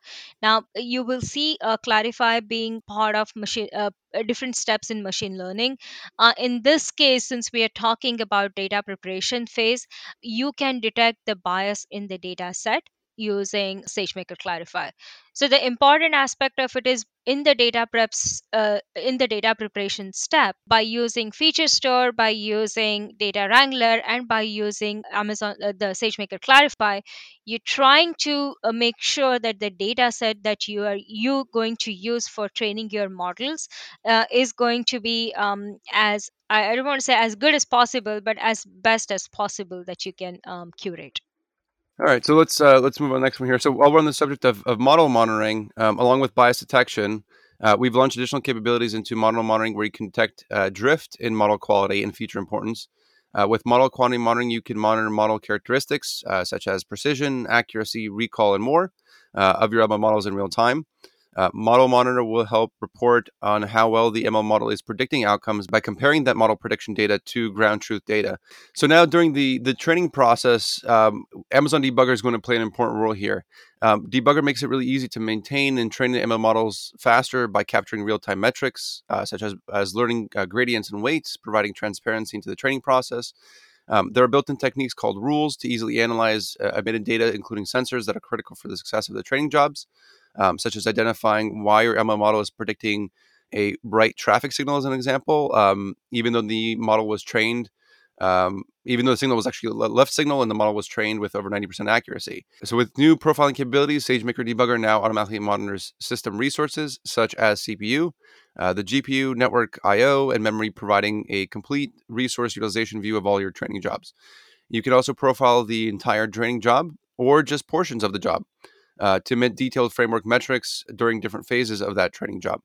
Now you will see uh, Clarify being part of machine uh, uh, different steps in machine learning. Uh, in this case, since we are talking about data preparation phase, you can detect the bias in the data set using SageMaker Clarify. So the important aspect of it is in the data preps uh, in the data preparation step by using feature store by using data wrangler and by using amazon uh, the sagemaker clarify you're trying to uh, make sure that the data set that you are you going to use for training your models uh, is going to be um, as I, don't want to say as good as possible but as best as possible that you can um, curate All right, so let's uh, let's move on next one here. So while we're on the subject of, of model monitoring, um, along with bias detection, uh, we've launched additional capabilities into model monitoring where you can detect uh, drift in model quality and feature importance. Uh, with model quality monitoring, you can monitor model characteristics uh, such as precision, accuracy, recall, and more uh, of your ML models in real time. Uh, model Monitor will help report on how well the ML model is predicting outcomes by comparing that model prediction data to ground truth data. So now, during the the training process, um, Amazon Debugger is going to play an important role here. Um, Debugger makes it really easy to maintain and train the ML models faster by capturing real time metrics uh, such as as learning uh, gradients and weights, providing transparency into the training process. Um, there are built-in techniques called rules to easily analyze uh, emitted data, including tensors that are critical for the success of the training jobs um, such as identifying why your ML model is predicting a right traffic signal, as an example, um, even though the model was trained. Um, even though the signal was actually a left signal and the model was trained with over 90% accuracy. So, with new profiling capabilities, SageMaker Debugger now automatically monitors system resources such as CPU, uh, the GPU, network I/O, and memory, providing a complete resource utilization view of all your training jobs. You can also profile the entire training job or just portions of the job uh, to emit detailed framework metrics during different phases of that training job.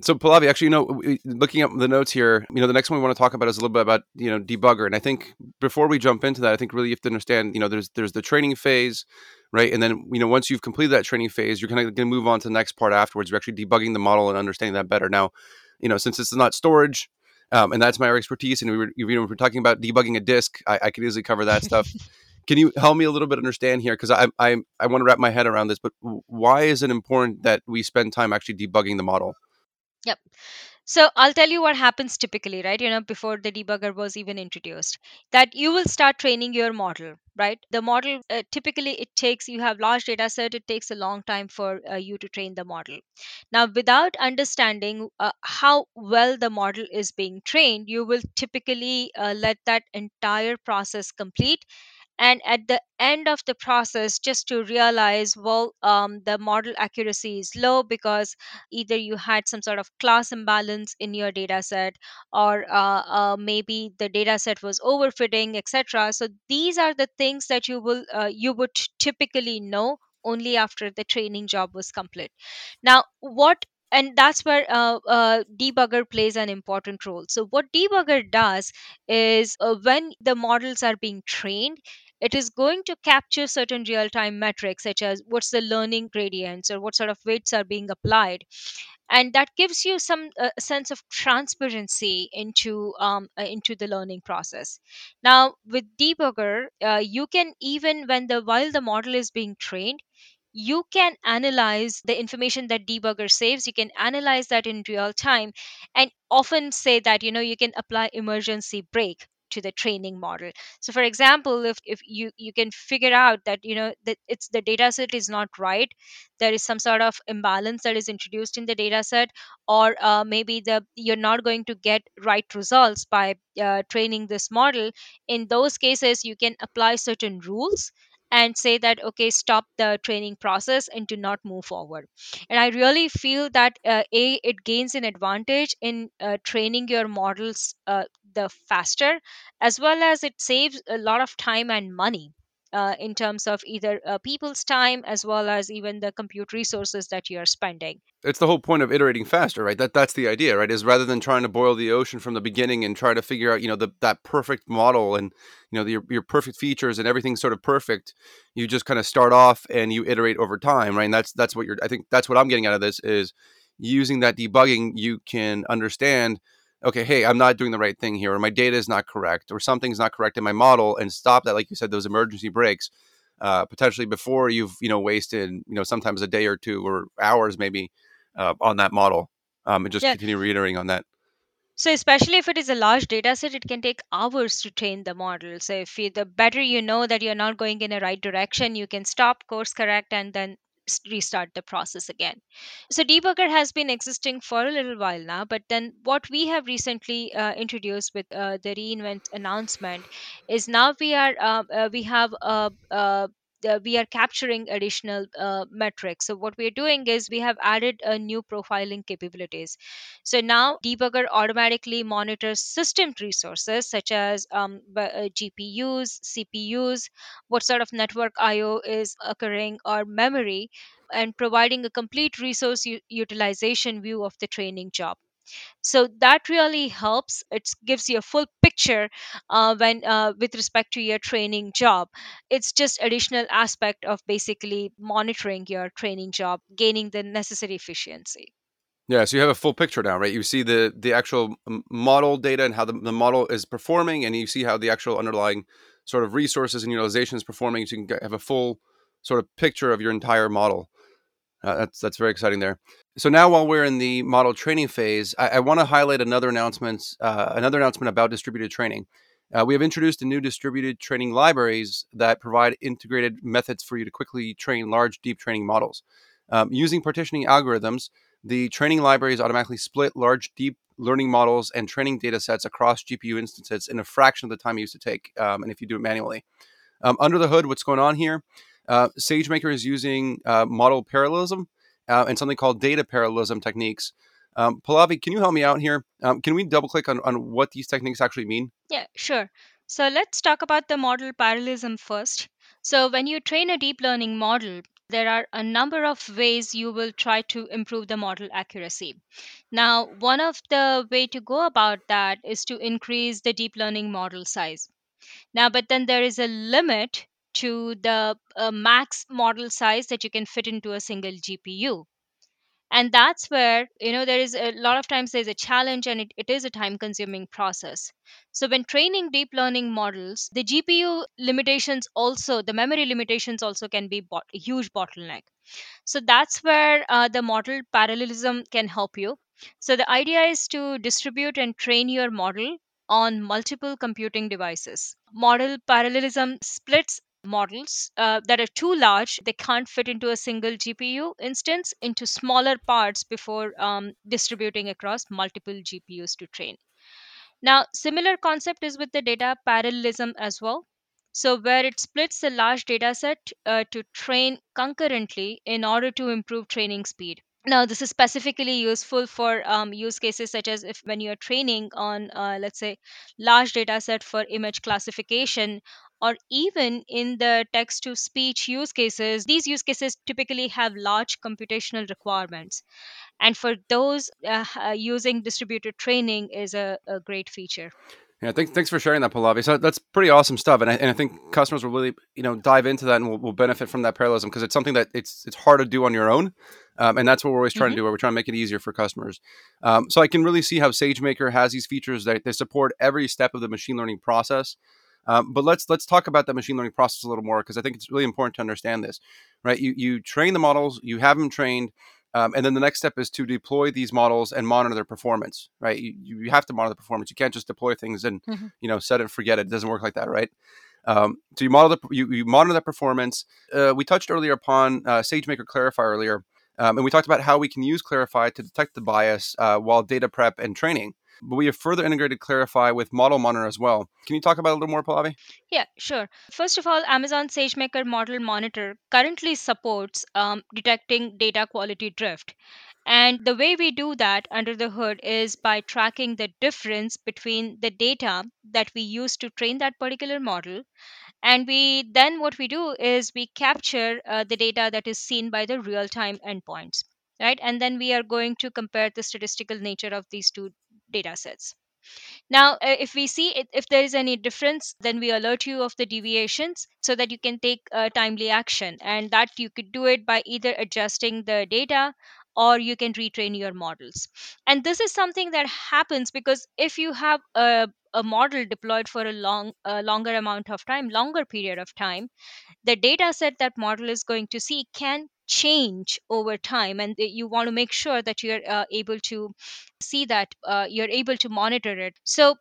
So Pallavi, actually, you know, looking at the notes here, you know, the next one we want to talk about is a little bit about you know debugger, and I think before we jump into that, I think really you have to understand, you know, there's there's the training phase, right, and then you know once you've completed that training phase, you're kind of going to move on to the next part afterwards. You're actually debugging the model and understanding that better. Now, you know, since is not storage, um, and that's my expertise, and we were, you know, if we're talking about debugging a disk, I, I could easily cover that stuff. Can you help me a little bit understand here? Because I, I I want to wrap my head around this, but why is it important that we spend time actually debugging the model? Yep. So I'll tell you what happens typically, right? You know, before the debugger was even introduced, that you will start training your model, right? The model uh, typically it takes you have large data set, it takes a long time for uh, you to train the model. Now, without understanding uh, how well the model is being trained, you will typically uh, let that entire process complete and at the end of the process just to realize well um, the model accuracy is low because either you had some sort of class imbalance in your data set or uh, uh, maybe the data set was overfitting etc so these are the things that you will uh, you would typically know only after the training job was complete. Now what and that's where uh, uh, debugger plays an important role. So what debugger does is uh, when the models are being trained it is going to capture certain real time metrics such as what's the learning gradients or what sort of weights are being applied. And that gives you some uh, sense of transparency into um, uh, into the learning process. Now with debugger uh, you can even when the while the model is being trained you can analyze the information that debugger saves. You can analyze that in real time and often say that you know you can apply emergency brake to the training model. So for example if, if you you can figure out that you know that it's the data set is not right there is some sort of imbalance that is introduced in the data set or uh, maybe the you're not going to get right results by uh, training this model in those cases you can apply certain rules and say that okay stop the training process and do not move forward. And i really feel that uh, a it gains an advantage in uh, training your models uh, the faster as well as it saves a lot of time and money uh, in terms of either uh, people's time as well as even the compute resources that you're spending it's the whole point of iterating faster, right? That that's the idea, right? Is rather than trying to boil the ocean from the beginning and try to figure out, you know, the that perfect model and you know the, your your perfect features and everything's sort of perfect. You just kind of start off and you iterate over time, right? And that's that's what you're. I think that's what I'm getting out of this is using that debugging. You can understand, okay, hey, I'm not doing the right thing here, or my data is not correct, or something's not correct in my model, and stop that, like you said, those emergency brakes. Uh, potentially before you've you know wasted you know sometimes a day or two or hours maybe uh, on that model um, and just yeah continue reiterating on that. So, especially if it is a large data set, it can take hours to train the model. So, if you, the better you know that you're not going in a right direction, you can stop, course correct, and then restart the process again. So, debugger has been existing for a little while now, but then what we have recently uh, introduced with uh, the reinvent announcement is now we are uh, uh, we have a, a uh, we are capturing additional uh, metrics. So what we are doing is we have added a new profiling capabilities. So now debugger automatically monitors system resources such as um, uh, GPUs, CPUs, what sort of network I/O is occurring, or memory, and providing a complete resource utilization view of the training job so that really helps it gives you a full picture uh, when uh, with respect to your training job it's just additional aspect of basically monitoring your training job gaining the necessary efficiency Yeah, so you have a full picture now, right? You see the the actual model data and how the, the model is performing, and you see how the actual underlying sort of resources and utilization is performing. So you can have a full sort of picture of your entire model. Uh, that's that's very exciting there. So now, while we're in the model training phase, I, I want to highlight another announcement. Uh, another announcement about distributed training. Uh, we have introduced a new distributed training libraries that provide integrated methods for you to quickly train large, deep training models. Um, using partitioning algorithms, the training libraries automatically split large, deep learning models and training data sets across GPU instances in a fraction of the time it used to take, um, and if you do it manually. Um, under the hood, what's going on here? Uh, SageMaker is using uh, model parallelism uh, and something called data parallelism techniques. Um, Pallavi, can you help me out here? Um, can we double click on, on what these techniques actually mean? yeah sure so let's talk about the model parallelism first so when you train a deep learning model there are a number of ways you will try to improve the model accuracy now one of the way to go about that is to increase the deep learning model size Now, but then there is a limit to the uh, max model size that you can fit into a single GPU. And that's where, you know, there is a lot of times there's a challenge and it, it is a time consuming process. So, when training deep learning models, the GPU limitations also, the memory limitations also can be bot- a huge bottleneck. So that's where uh, the model parallelism can help you. So the idea is to distribute and train your model on multiple computing devices. Model parallelism splits models uh, that are too large, they can't fit into a single GPU instance, into smaller parts before um, distributing across multiple GPUs to train. Now, similar concept is with the data parallelism as well So, where it splits the large data set uh, to train concurrently in order to improve training speed. Now, this is specifically useful for um, use cases such as if when you're training on, uh, let's say, large data set for image classification, or even in the text to speech use cases. These use cases typically have large computational requirements, and for those, uh, uh, using distributed training is a, a great feature. Yeah, thanks, thanks for sharing that, Pallavi. So that's pretty awesome stuff, and I, and I think customers will really, you know, dive into that and will, will benefit from that parallelism because it's something that it's it's hard to do on your own, um, and that's what we're always trying mm-hmm. to do. Where we're trying to make it easier for customers. Um, so I can really see how SageMaker has these features that they support every step of the machine learning process. Um, but let's let's talk about that machine learning process a little more because I think it's really important to understand this, right? You you train the models, you have them trained, um, and then the next step is to deploy these models and monitor their performance, right? You, you have to monitor the performance. You can't just deploy things and mm-hmm. you know set it and forget it. It doesn't work like that, right? Um, so you model the you, you monitor that performance. Uh, we touched earlier upon uh, SageMaker Clarify earlier, um, and we talked about how we can use Clarify to detect the bias uh, while data prep and training but we have further integrated Clarify with Model Monitor as well. Can you talk about a little more, Pallavi? Yeah, sure. First of all, Amazon SageMaker Model Monitor currently supports um, detecting data quality drift. And the way we do that under the hood is by tracking the difference between the data that we use to train that particular model. And we then what we do is we capture uh, the data that is seen by the real time endpoints right and then we are going to compare the statistical nature of these two data sets. Now, uh, if we see it, if there is any difference, then we alert you of the deviations so that you can take uh, timely action. And that you could do it by either adjusting the data or you can retrain your models. And this is something that happens because if you have a, a model deployed for a long, a longer amount of time, longer period of time, the data set that model is going to see can change over time and you want to make sure that you're uh, able to see that uh, you're able to monitor it so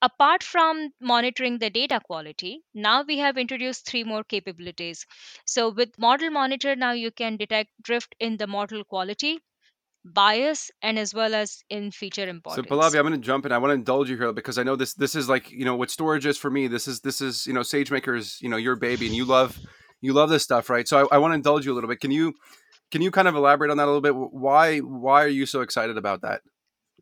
apart from monitoring the data quality now we have introduced three more capabilities so with model monitor now you can detect drift in the model quality bias and as well as in feature importance. So Pallavi, I'm going to jump in. I want to indulge you here because I know this this is like you know what storage is for me. This is this is you know SageMaker is you know your baby and you love you love this stuff, right? So I, I want to indulge you a little bit. Can you can you kind of elaborate on that a little bit? Why why are you so excited about that?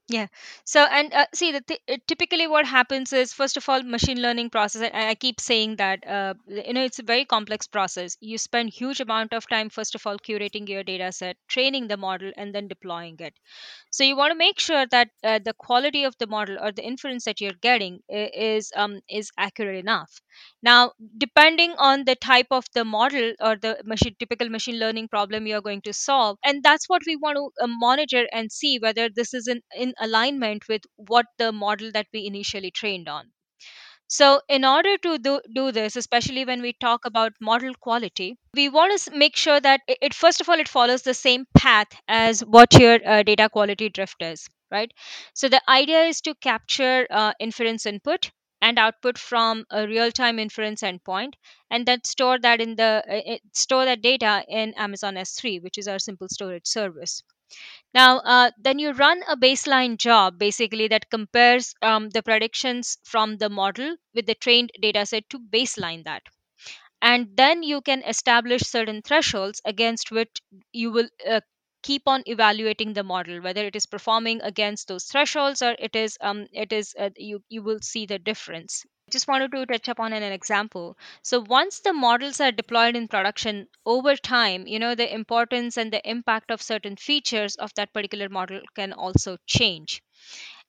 Yeah. So, and uh, see, the th- uh, typically what happens is, first of all, machine learning process. And I keep saying that, uh, you know, it's a very complex process. You spend huge amount of time, first of all, curating your data set, training the model, and then deploying it. So you want to make sure that uh, the quality of the model or the inference that you're getting is um, is accurate enough. Now, depending on the type of the model or the machine, typical machine learning problem you're going to solve, and that's what we want to uh, monitor and see whether this is in, in alignment with what the model that we initially trained on. So, in order to do, do this, especially when we talk about model quality, we want to make sure that it, first of all it follows the same path as what your uh, data quality drift is, right? So, the idea is to capture uh, inference input and output from a real-time inference endpoint and then store that in the uh, store that data in amazon s3 which is our simple storage service now, uh, then you run a baseline job basically that compares um, the predictions from the model with the trained data set to baseline that. And then you can establish certain thresholds against which you will uh, keep on evaluating the model whether it is performing against those thresholds or it is um it is uh, you you will see the difference just wanted to touch upon an example. So once the models are deployed in production over time, you know, the importance and the impact of certain features of that particular model can also change.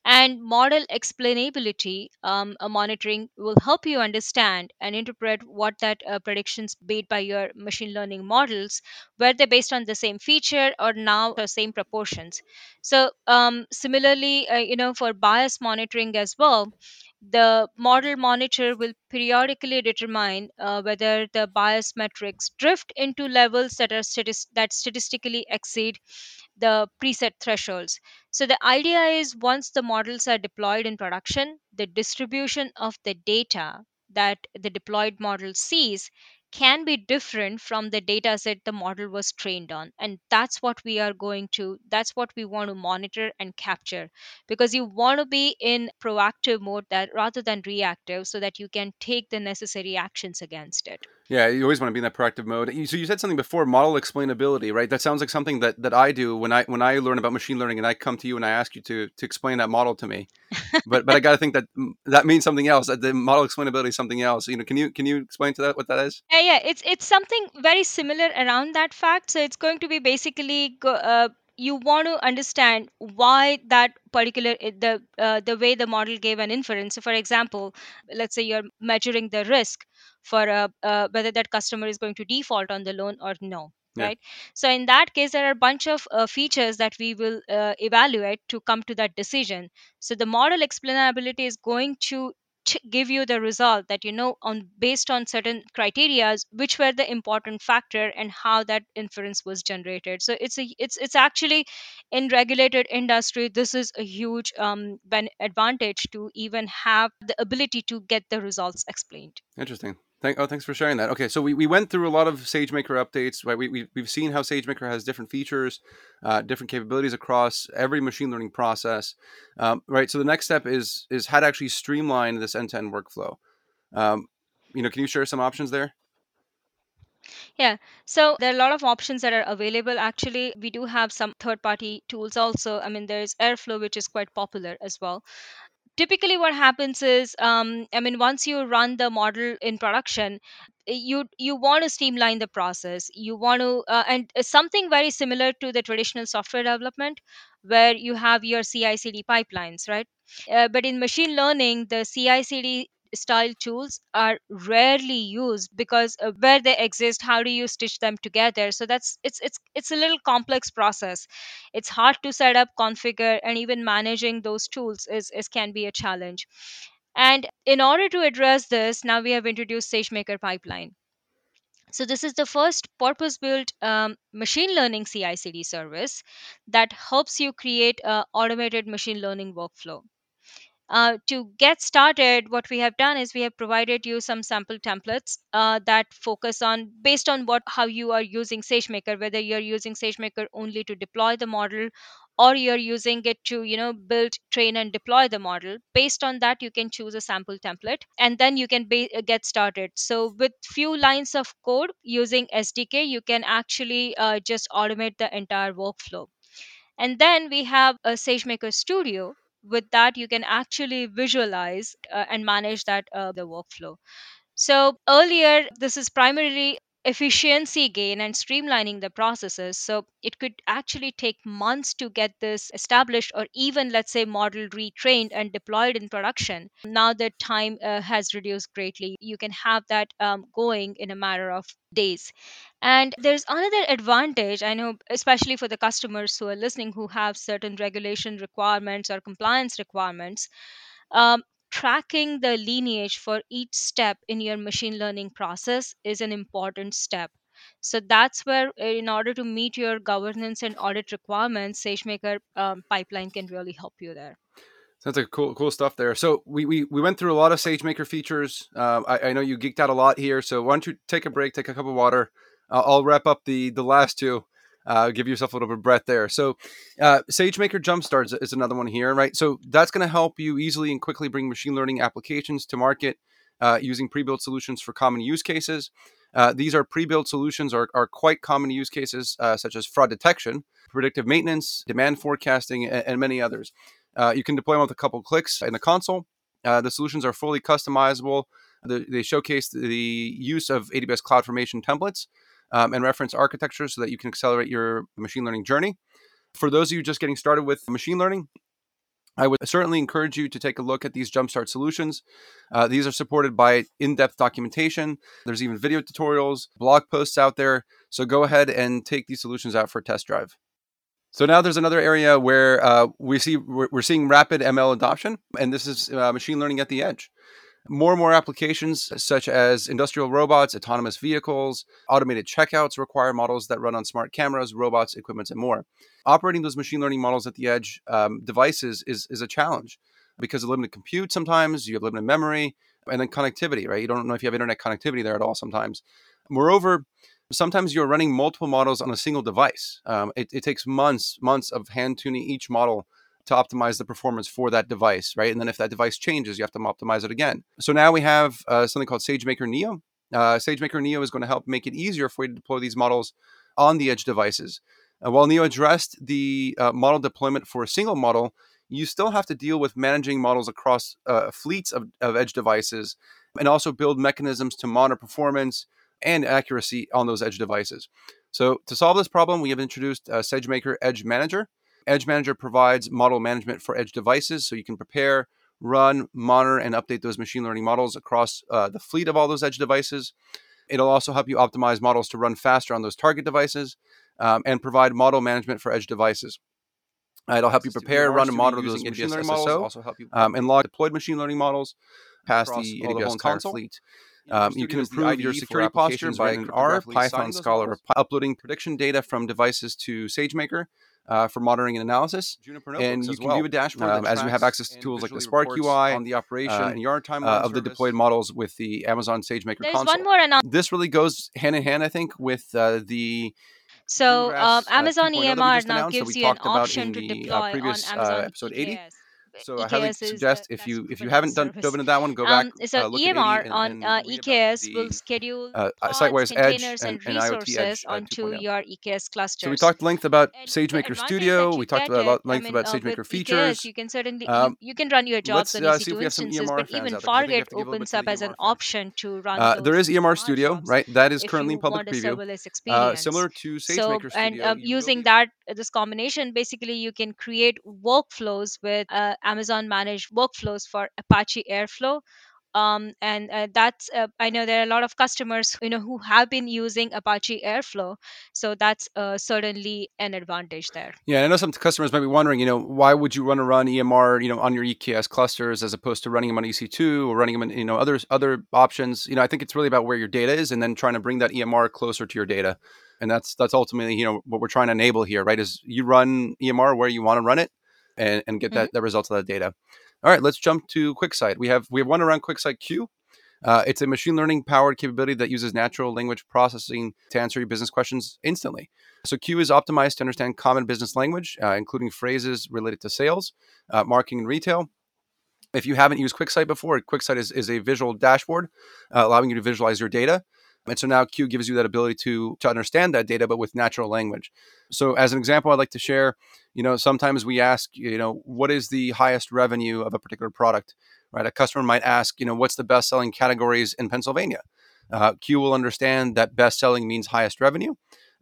And model explainability um, monitoring will help you understand and interpret what that uh, predictions made by your machine learning models, were they based on the same feature or now the same proportions. So um, similarly, uh, you know, for bias monitoring as well, the model monitor will periodically determine uh, whether the bias metrics drift into levels that are that statistically exceed the preset thresholds. So the idea is once the models are deployed in production, the distribution of the data that the deployed model sees can be different from the data set the model was trained on. And that's what we are going to that's what we want to monitor and capture. Because you want to be in proactive mode that rather than reactive so that you can take the necessary actions against it yeah, you always want to be in that proactive mode. So you said something before, model explainability, right? That sounds like something that, that I do when I when I learn about machine learning and I come to you and I ask you to to explain that model to me. but but I got to think that that means something else. That the model explainability is something else. You know, can you can you explain to that what that is? Yeah, yeah, it's it's something very similar around that fact. So it's going to be basically go, uh, you want to understand why that particular eh, the uh, the way the model gave an inference so for example let's say you're measuring the risk for uh, uh, whether that customer is going to default on the loan or no Yeah. right so in that case there are a bunch of uh, features that we will uh, evaluate to come to that decision so the model explainability is going to ch- give you the result that you know on based on certain criterias which were the important factor and how that inference was generated so it's a it's it's actually in regulated industry this is a huge um ben- advantage to even have the ability to get the results explained Interesting. Thank, oh, thanks for sharing that. Okay, so we, we went through a lot of SageMaker updates. Right, we, we we've seen how SageMaker has different features, uh, different capabilities across every machine learning process. Um, right, so the next step is is how to actually streamline this end to end workflow. Um, you know, can you share some options there? Yeah, so there are a lot of options that are available. Actually, we do have some third party tools also. I mean, there's Airflow, which is quite popular as well. Typically, what happens is, um, I mean, once you run the model in production, eh, you you want to streamline the process. You want to, uh, and something very similar to the traditional software development, where you have your CI/CD pipelines, right? Uh, but in machine learning, the CI/CD style tools are rarely used because uh, where they exist how do you stitch them together? So that's it's it's it's a little complex process. It's hard to set up configure and even managing those tools is, is can be a challenge. And in order to address this now we have introduced sagemaker pipeline. So this is the first purpose built um, machine learning ci cd service that helps you create a automated machine learning workflow uh, to get started, what we have done is we have provided you some sample templates uh, that focus on based on what how you are using SageMaker, whether you're using SageMaker only to deploy the model or you're using it to you know build train and deploy the model based on that you can choose a sample template and then you can ba- uh, get started so with few lines of code using sdk you can actually uh, just automate the entire workflow and then we have a SageMaker Studio. With that, you can actually visualize uh, and manage that uh, the workflow. So earlier, this is primarily efficiency gain and streamlining the processes. So it could actually take months to get this established, or even let's say model retrained and deployed in production. Now the time uh, has reduced greatly. You can have that um, going in a matter of days. And there's another advantage, I know, especially for the customers who are listening who have certain regulation requirements or compliance requirements. Um, tracking the lineage for each step in your machine learning process is an important step. So that's where, uh, in order to meet your governance and audit requirements, SageMaker um, pipeline can really help you there. Sounds like cool, cool stuff there. So we, we, we went through a lot of SageMaker features. Um, I, I know you geeked out a lot here. So why don't you take a break, take a cup of water. Uh, I'll wrap up the the last two. Uh, give yourself a little bit of breath there. So, uh, SageMaker Jumpstart is another one here, right? So that's going to help you easily and quickly bring machine learning applications to market uh, using pre-built solutions for common use cases. Uh, these are pre-built solutions are, are quite common use cases uh, such as fraud detection, predictive maintenance, demand forecasting, and, and many others. Uh, you can deploy them with a couple clicks in the console. the solutions are fully customizable. The, they showcase the use of AWS CloudFormation templates um, and reference architecture so that you can accelerate your machine learning journey. For those of you just getting started with machine learning, I would certainly encourage you to take a look at these Jumpstart solutions. Uh, these are supported by in depth documentation. There's even video tutorials, blog posts out there. So go ahead and take these solutions out for a test drive. So now there's another area where uh, we see we're, we're, seeing rapid ML adoption, and this is uh, machine learning at the edge. More and more applications, such as industrial robots, autonomous vehicles, automated checkouts, require models that run on smart cameras, robots, equipment, and more. Operating those machine learning models at the edge um, devices is, is a challenge because of limited compute sometimes, you have limited memory, and then connectivity, right? You don't know if you have internet connectivity there at all sometimes. Moreover, sometimes you're running multiple models on a single device. Um, it, it takes months, months of hand tuning each model to optimize the performance for that device, right? And then if that device changes, you have to optimize it again. So now we have uh, something called SageMaker Neo. Uh, SageMaker Neo is going to help make it easier for you to deploy these models on the edge devices. Uh, while Neo addressed the uh, model deployment for a single model, you still have to deal with managing models across uh, fleets of, of edge devices and also build mechanisms to monitor performance and accuracy on those edge devices. So, to solve this problem, we have introduced uh, SageMaker Edge Manager. Edge Manager provides model management for edge devices so you can prepare, run, monitor, and update those machine learning models across uh, the fleet of all those edge devices. It'll also help you optimize models to run faster on those target devices um, and provide model management for edge devices. Uh, it'll help you prepare, run, and monitor those machine learning models. Also help you um, and log deployed machine learning models past the AWS console. fleet. Um, you can improve your security posture by an R, Python, Scala, or uploading prediction data from devices to SageMaker uh, for monitoring and analysis. and you can well. view a dashboard um, as you have access to tools like the Spark UI on the operation uh, and yard time uh, of the deployed models with the Amazon SageMaker There's console. one more announcement. This really goes hand in hand, I think, with uh, the so um, Amazon EMR now gives you an option to deploy on Amazon episode 80. So EKS I highly suggest if you if you haven't done dove into that one, go back. Um, so uh, EMR and, on and uh, EKS the, will schedule uh, SiteWire's containers and, and, resources edge, uh, onto your EKS clusters. So we talked length about SageMaker Studio. We talked about it, length about SageMaker features. You can certainly um, you, you, can run your jobs on EC2 instances, but even Fargate opens up as an option to run. Uh, there is EMR Studio, right? That is currently in public preview. Similar to SageMaker Studio. And using that this combination, basically you can create workflows with Amazon Managed workflows for Apache Airflow. Um, and uh, that's uh, I know there are a lot of customers you know who have been using Apache Airflow, so that's uh, certainly an advantage there. Yeah, I know some customers might be wondering, you know, why would you want to run EMR, you know, on your EKS clusters as opposed to running them on EC2 or running them in, you know, other other options. You know, I think it's really about where your data is and then trying to bring that EMR closer to your data, and that's that's ultimately you know what we're trying to enable here, right? Is you run EMR where you want to run it, and, and get mm-hmm. that the results of that data. All right, let's jump to QuickSight. We have we have one around QuickSight Q. Uh, it's a machine learning powered capability that uses natural language processing to answer your business questions instantly. So Q is optimized to understand common business language, uh, including phrases related to sales, uh, marketing, and retail. If you haven't used QuickSight before, QuickSight is, is a visual dashboard uh, allowing you to visualize your data. And so now Q gives you that ability to, to understand that data, but with natural language. So as an example, I'd like to share, you know, sometimes we ask, you know, what is the highest revenue of a particular product, right? A customer might ask, you know, what's the best selling categories in Pennsylvania? Uh, Q will understand that best selling means highest revenue,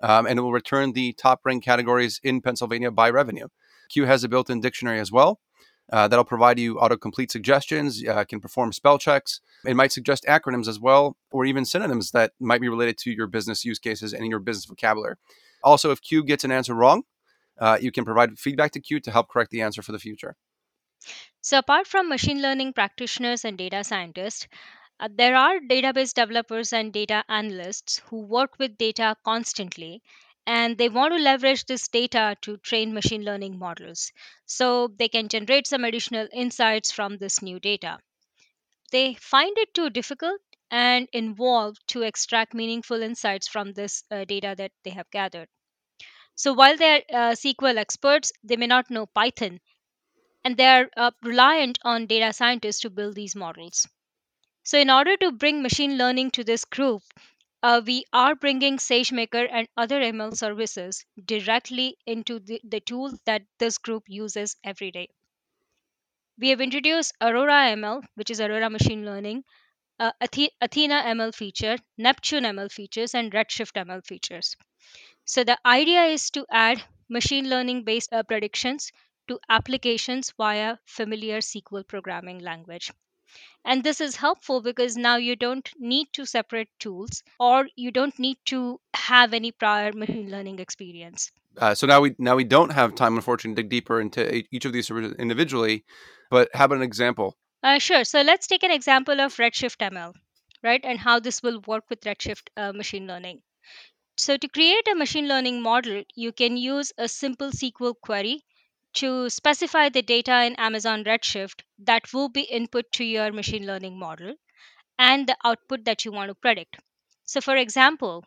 um, and it will return the top ranked categories in Pennsylvania by revenue. Q has a built in dictionary as well. Uh, that'll provide you autocomplete suggestions, uh, can perform spell checks. It might suggest acronyms as well, or even synonyms that might be related to your business use cases and your business vocabulary. Also, if Q gets an answer wrong, uh, you can provide feedback to Q to help correct the answer for the future. So, apart from machine learning practitioners and data scientists, uh, there are database developers and data analysts who work with data constantly and they want to leverage this data to train machine learning models so they can generate some additional insights from this new data. They find it too difficult and involved to extract meaningful insights from this uh, data that they have gathered. So while they're uh, SQL experts, they may not know Python and they're uh, reliant on data scientists to build these models. So, in order to bring machine learning to this group, uh, we are bringing SageMaker and other ML services directly into the, the tool that this group uses every day. We have introduced Aurora ML, which is Aurora Machine Learning, uh, Athena ML feature, Neptune ML features, and Redshift ML features. So the idea is to add machine learning based uh, predictions to applications via familiar SQL programming language. And this is helpful because now you don't need to separate tools or you don't need to have any prior machine learning experience. Uh, so now we now we don't have time, unfortunately, to dig deeper into each of these services individually. But how about an example? Uh, sure. So let's take an example of Redshift ML, right, and how this will work with Redshift uh, machine learning. So to create a machine learning model, you can use a simple SQL query to specify the data in Amazon Redshift that will be input to your machine learning model and the output that you want to predict. So, for example,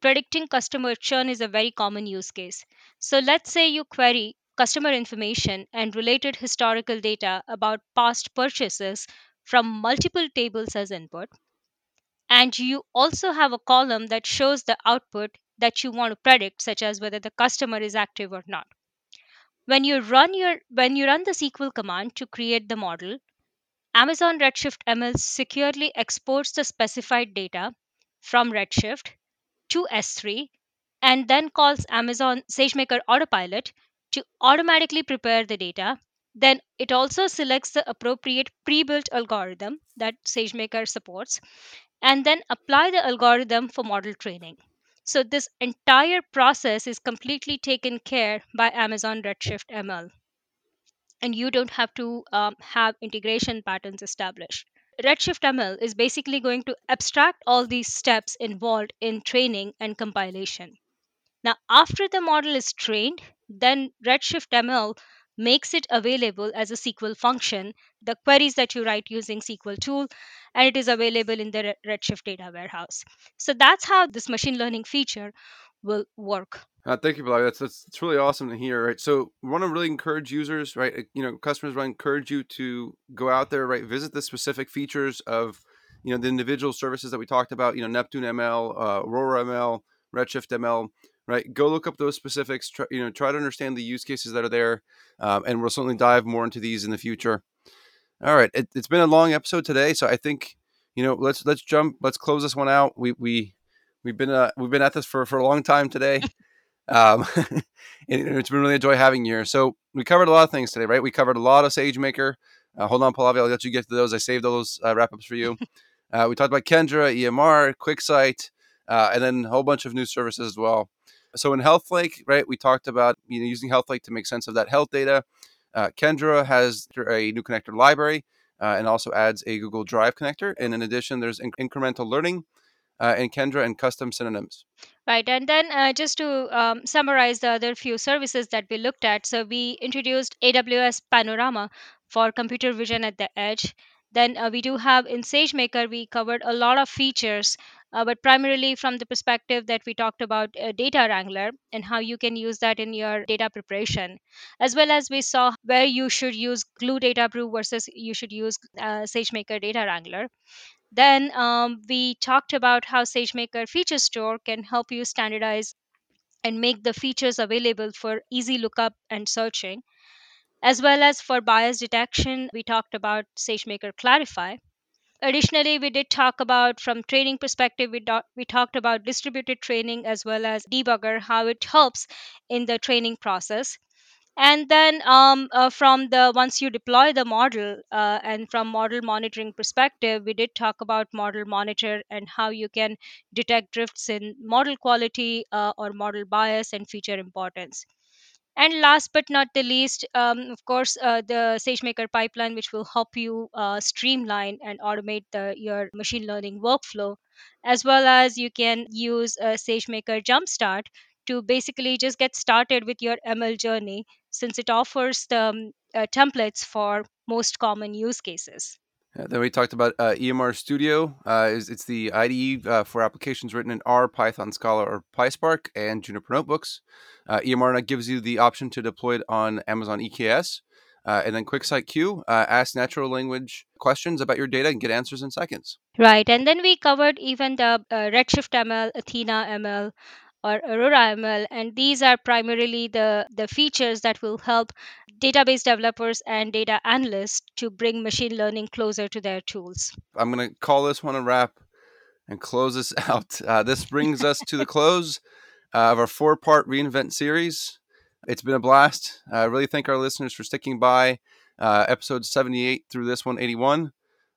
predicting customer churn is a very common use case. So, let's say you query customer information and related historical data about past purchases from multiple tables as input. And you also have a column that shows the output that you want to predict, such as whether the customer is active or not. When you run your when you run the SQL command to create the model, Amazon Redshift ML securely exports the specified data from Redshift to S3 and then calls Amazon SageMaker Autopilot to automatically prepare the data. Then it also selects the appropriate pre built algorithm that SageMaker supports and then apply the algorithm for model training. So, this entire process is completely taken care by Amazon Redshift ML and you don't have to um, have integration patterns established. Redshift ML is basically going to abstract all these steps involved in training and compilation. Now, after the model is trained, then Redshift ML makes it available as a SQL function, the queries that you write using SQL tool, and it is available in the Redshift data warehouse. So that's how this machine learning feature will work. Uh, thank you, Bilal. That's, that's really awesome to hear. Right, so we want to really encourage users, right? uh, You know, customers want to encourage you to go out there, right? Visit the specific features of, you know, the individual services that we talked about. You know, Neptune ML, uh, Aurora ML, Redshift ML. Right, go look up those specifics. Try, you know, try to understand the use cases that are there, um, and we'll certainly dive more into these in the future. All right, it, it's been a long episode today, so I think you know let's let's jump, let's close this one out. We we we've been uh, we've been at this for for a long time today. Um, and it's been really enjoy having you here. So we covered a lot of things today, right? We covered a lot of SageMaker. Uh, hold on, Pallavi, I'll let you get to those. I saved those uh, wrap ups for you. Uh, we talked about Kendra, EMR, QuickSight, uh, and then a whole bunch of new services as well. So in HealthLake, right, we talked about you know using HealthLake to make sense of that health data. Uh, Kendra has a new connector library uh, and also adds a Google Drive connector. And in addition, there's inc- incremental learning uh, in Kendra and custom synonyms. Right, and then uh, just to um, summarize the other few services that we looked at, so we introduced AWS Panorama for computer vision at the edge. Then uh, we do have in SageMaker, we covered a lot of features, uh, but primarily from the perspective that we talked about uh, Data Wrangler and how you can use that in your data preparation, as well as we saw where you should use Glue Data Brew versus you should use uh, SageMaker Data Wrangler. Then um, we talked about how SageMaker Feature Store can help you standardize and make the features available for easy lookup and searching. As well as for bias detection, we talked about SageMaker Clarify. Additionally, we did talk about from training perspective, we, do- we talked about distributed training as well as debugger, how it helps in the training process. And then um, uh, from the once you deploy the model uh, and from model monitoring perspective we did talk about model monitor and how you can detect drifts in model quality uh, or model bias and feature importance and last but not the least um, of course uh, the sagemaker pipeline which will help you uh, streamline and automate the, your machine learning workflow as well as you can use a sagemaker jumpstart to basically just get started with your ml journey since it offers the um, uh, templates for most common use cases. Uh, then we talked about uh, EMR Studio. Uh, is it's the IDE uh, for applications written in R, Python, Scala, or PySpark, and Jupyter notebooks. Uh, EMR gives you the option to deploy it on Amazon EKS. Uh, and then QuickSight Q uh, asks natural language questions about your data and get answers in seconds. right and then we covered even the uh, redshift ml athena ml or aurora ml and these are primarily the the features that will help database developers and data analysts to bring machine learning closer to their tools I'm going to call this one a wrap and close this out. Uh, this brings us to the close uh, of our four part reinvent series. It's been a blast. I really thank our listeners for sticking by uh, episode 78 through this one, 81.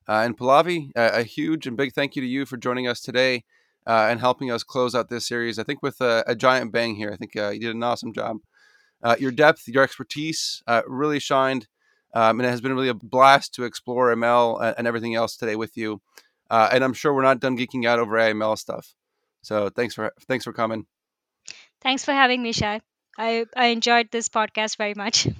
Uh, and Pallavi, uh, a huge and big thank you to you for joining us today uh, and helping us close out this series. I think with a, a giant bang here. I think uh, you did an awesome job. Uh, your depth, your expertise uh, really shined, um, and it has been really a blast to explore ML and, everything else today with you. Uh, and I'm sure we're not done geeking out over AML stuff. So thanks for thanks for coming. thanks for having me shai i, I enjoyed this podcast very much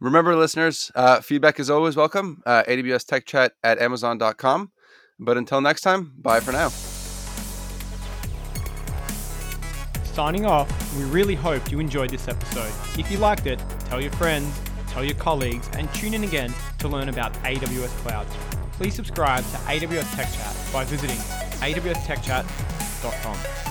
Remember, listeners, uh, feedback is always welcome. Uh, AWS Tech Chat at Amazon.com. But until next time, bye for now. Signing off, we really hope you enjoyed this episode. If you liked it, tell your friends, tell your colleagues, and tune in again to learn about AWS Cloud. Please subscribe to AWS Tech Chat by visiting awstechchat.com.